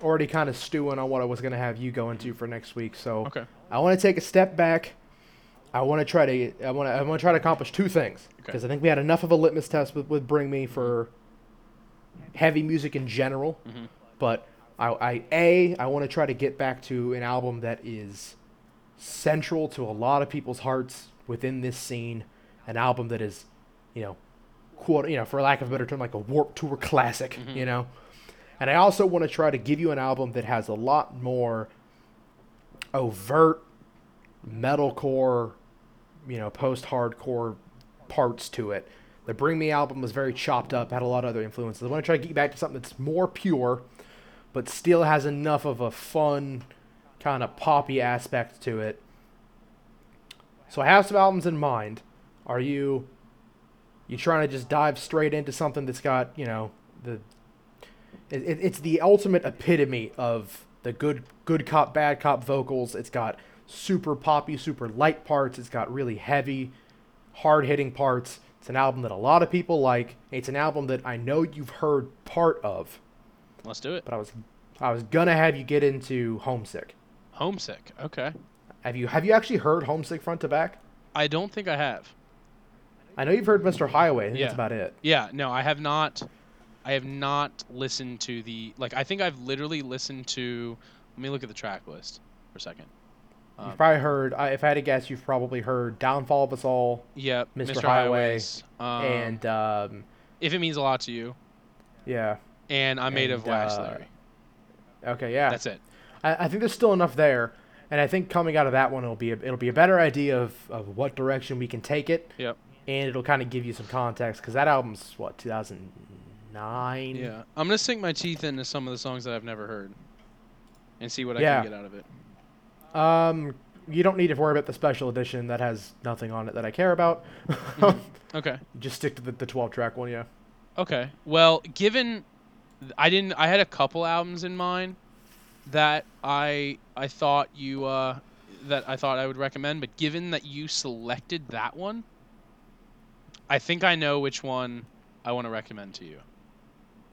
already kind of stewing on what I was gonna have you go into for next week. So Okay. I want to take a step back. I want to try to I want to I want to try to accomplish two things Okay. because I think we had enough of a litmus test with, with Bring Me for heavy music in general, Mhm. but I, I a I want to try to get back to an album that is central to a lot of people's hearts within this scene, an album that is, you know, quote you know for lack of a better term like a Warped Tour classic, Mhm. you know, and I also want to try to give you an album that has a lot more overt metalcore, you know, post-hardcore parts to it. The Bring Me album was very chopped up, had a lot of other influences. I want to try to get you back to something that's more pure, but still has enough of a fun, kind of poppy aspect to it. So I have some albums in mind. Are you you trying to just dive straight into something that's got you know the it, it, it's the ultimate epitome of the good good cop bad cop vocals. It's got super poppy, super light parts. It's got really heavy, hard hitting parts. It's an album that a lot of people like. It's an album that I know you've heard part of, Let's do it. but I was I was gonna have you get into Homesick. Homesick. Okay. Have you have you actually heard Homesick front to back? I don't think I have. I know you've heard Mr. Highway. I think Yeah. that's about it. Yeah. No, I have not. I have not listened to the like. I think I've literally listened to. Let me look at the track list for a second. Um, You've probably heard. I, if I had to guess, you've probably heard "Downfall of Us All" yeah, Mr. Mr. Highway, Um, and um, if it means a lot to you, yeah. and I'm made of And, wax, uh, Larry. Okay, yeah. That's it. I, I think there's still enough there, and I think coming out of that one, it'll be a, it'll be a better idea of, of what direction we can take it, Yep. And it'll kind of give you some context because that album's what 2009. Yeah. I'm gonna sink my teeth into some of the songs that I've never heard, and see what I Yeah. can get out of it. Um, you don't need to worry about the special edition that has nothing on it that I care about. Mhm. Okay. Just stick to the, the 12 track one, yeah. Okay. Well, given I didn't, I had a couple albums in mind that I I thought you uh, that I thought I would recommend, but given that you selected that one, I think I know which one I want to recommend to you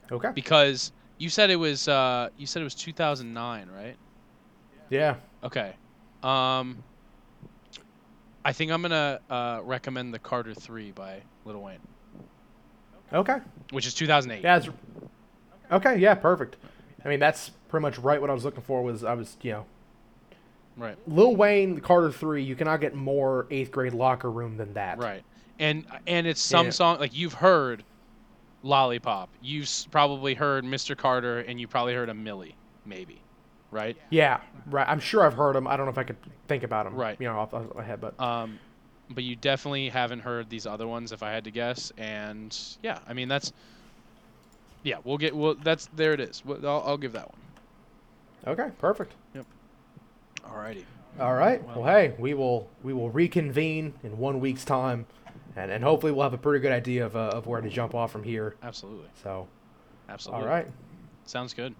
Okay. because you said it was uh, you said it was 2009, right? Yeah. Okay. Um, I think I'm gonna uh, recommend the Carter Three by Lil Wayne, Okay. which is 2008. Yeah. Okay. Yeah. Perfect. I mean, that's pretty much right what I was looking for. Was I was you know Right. Lil Wayne, the Carter Three, you cannot get more eighth grade locker room than that. Right. And and it's some Yeah. song like you've heard Lollipop. You've probably heard Mr. Carter and you probably heard a Milli, maybe. Right? Yeah, right. I'm sure I've heard them. I don't know if I could think about them. Right. You know, off, off my head, but Um but you definitely haven't heard these other ones if I had to guess and yeah, I mean that's yeah, we'll get well that's there it is. Well, I'll, I'll give that one. okay, perfect. Yep. Alrighty. All right. Well- Well, hey, we will we will reconvene in one week's time, and, and hopefully we'll have a pretty good idea of uh, of where to jump off from here. Absolutely. So, Absolutely. all right. Sounds good.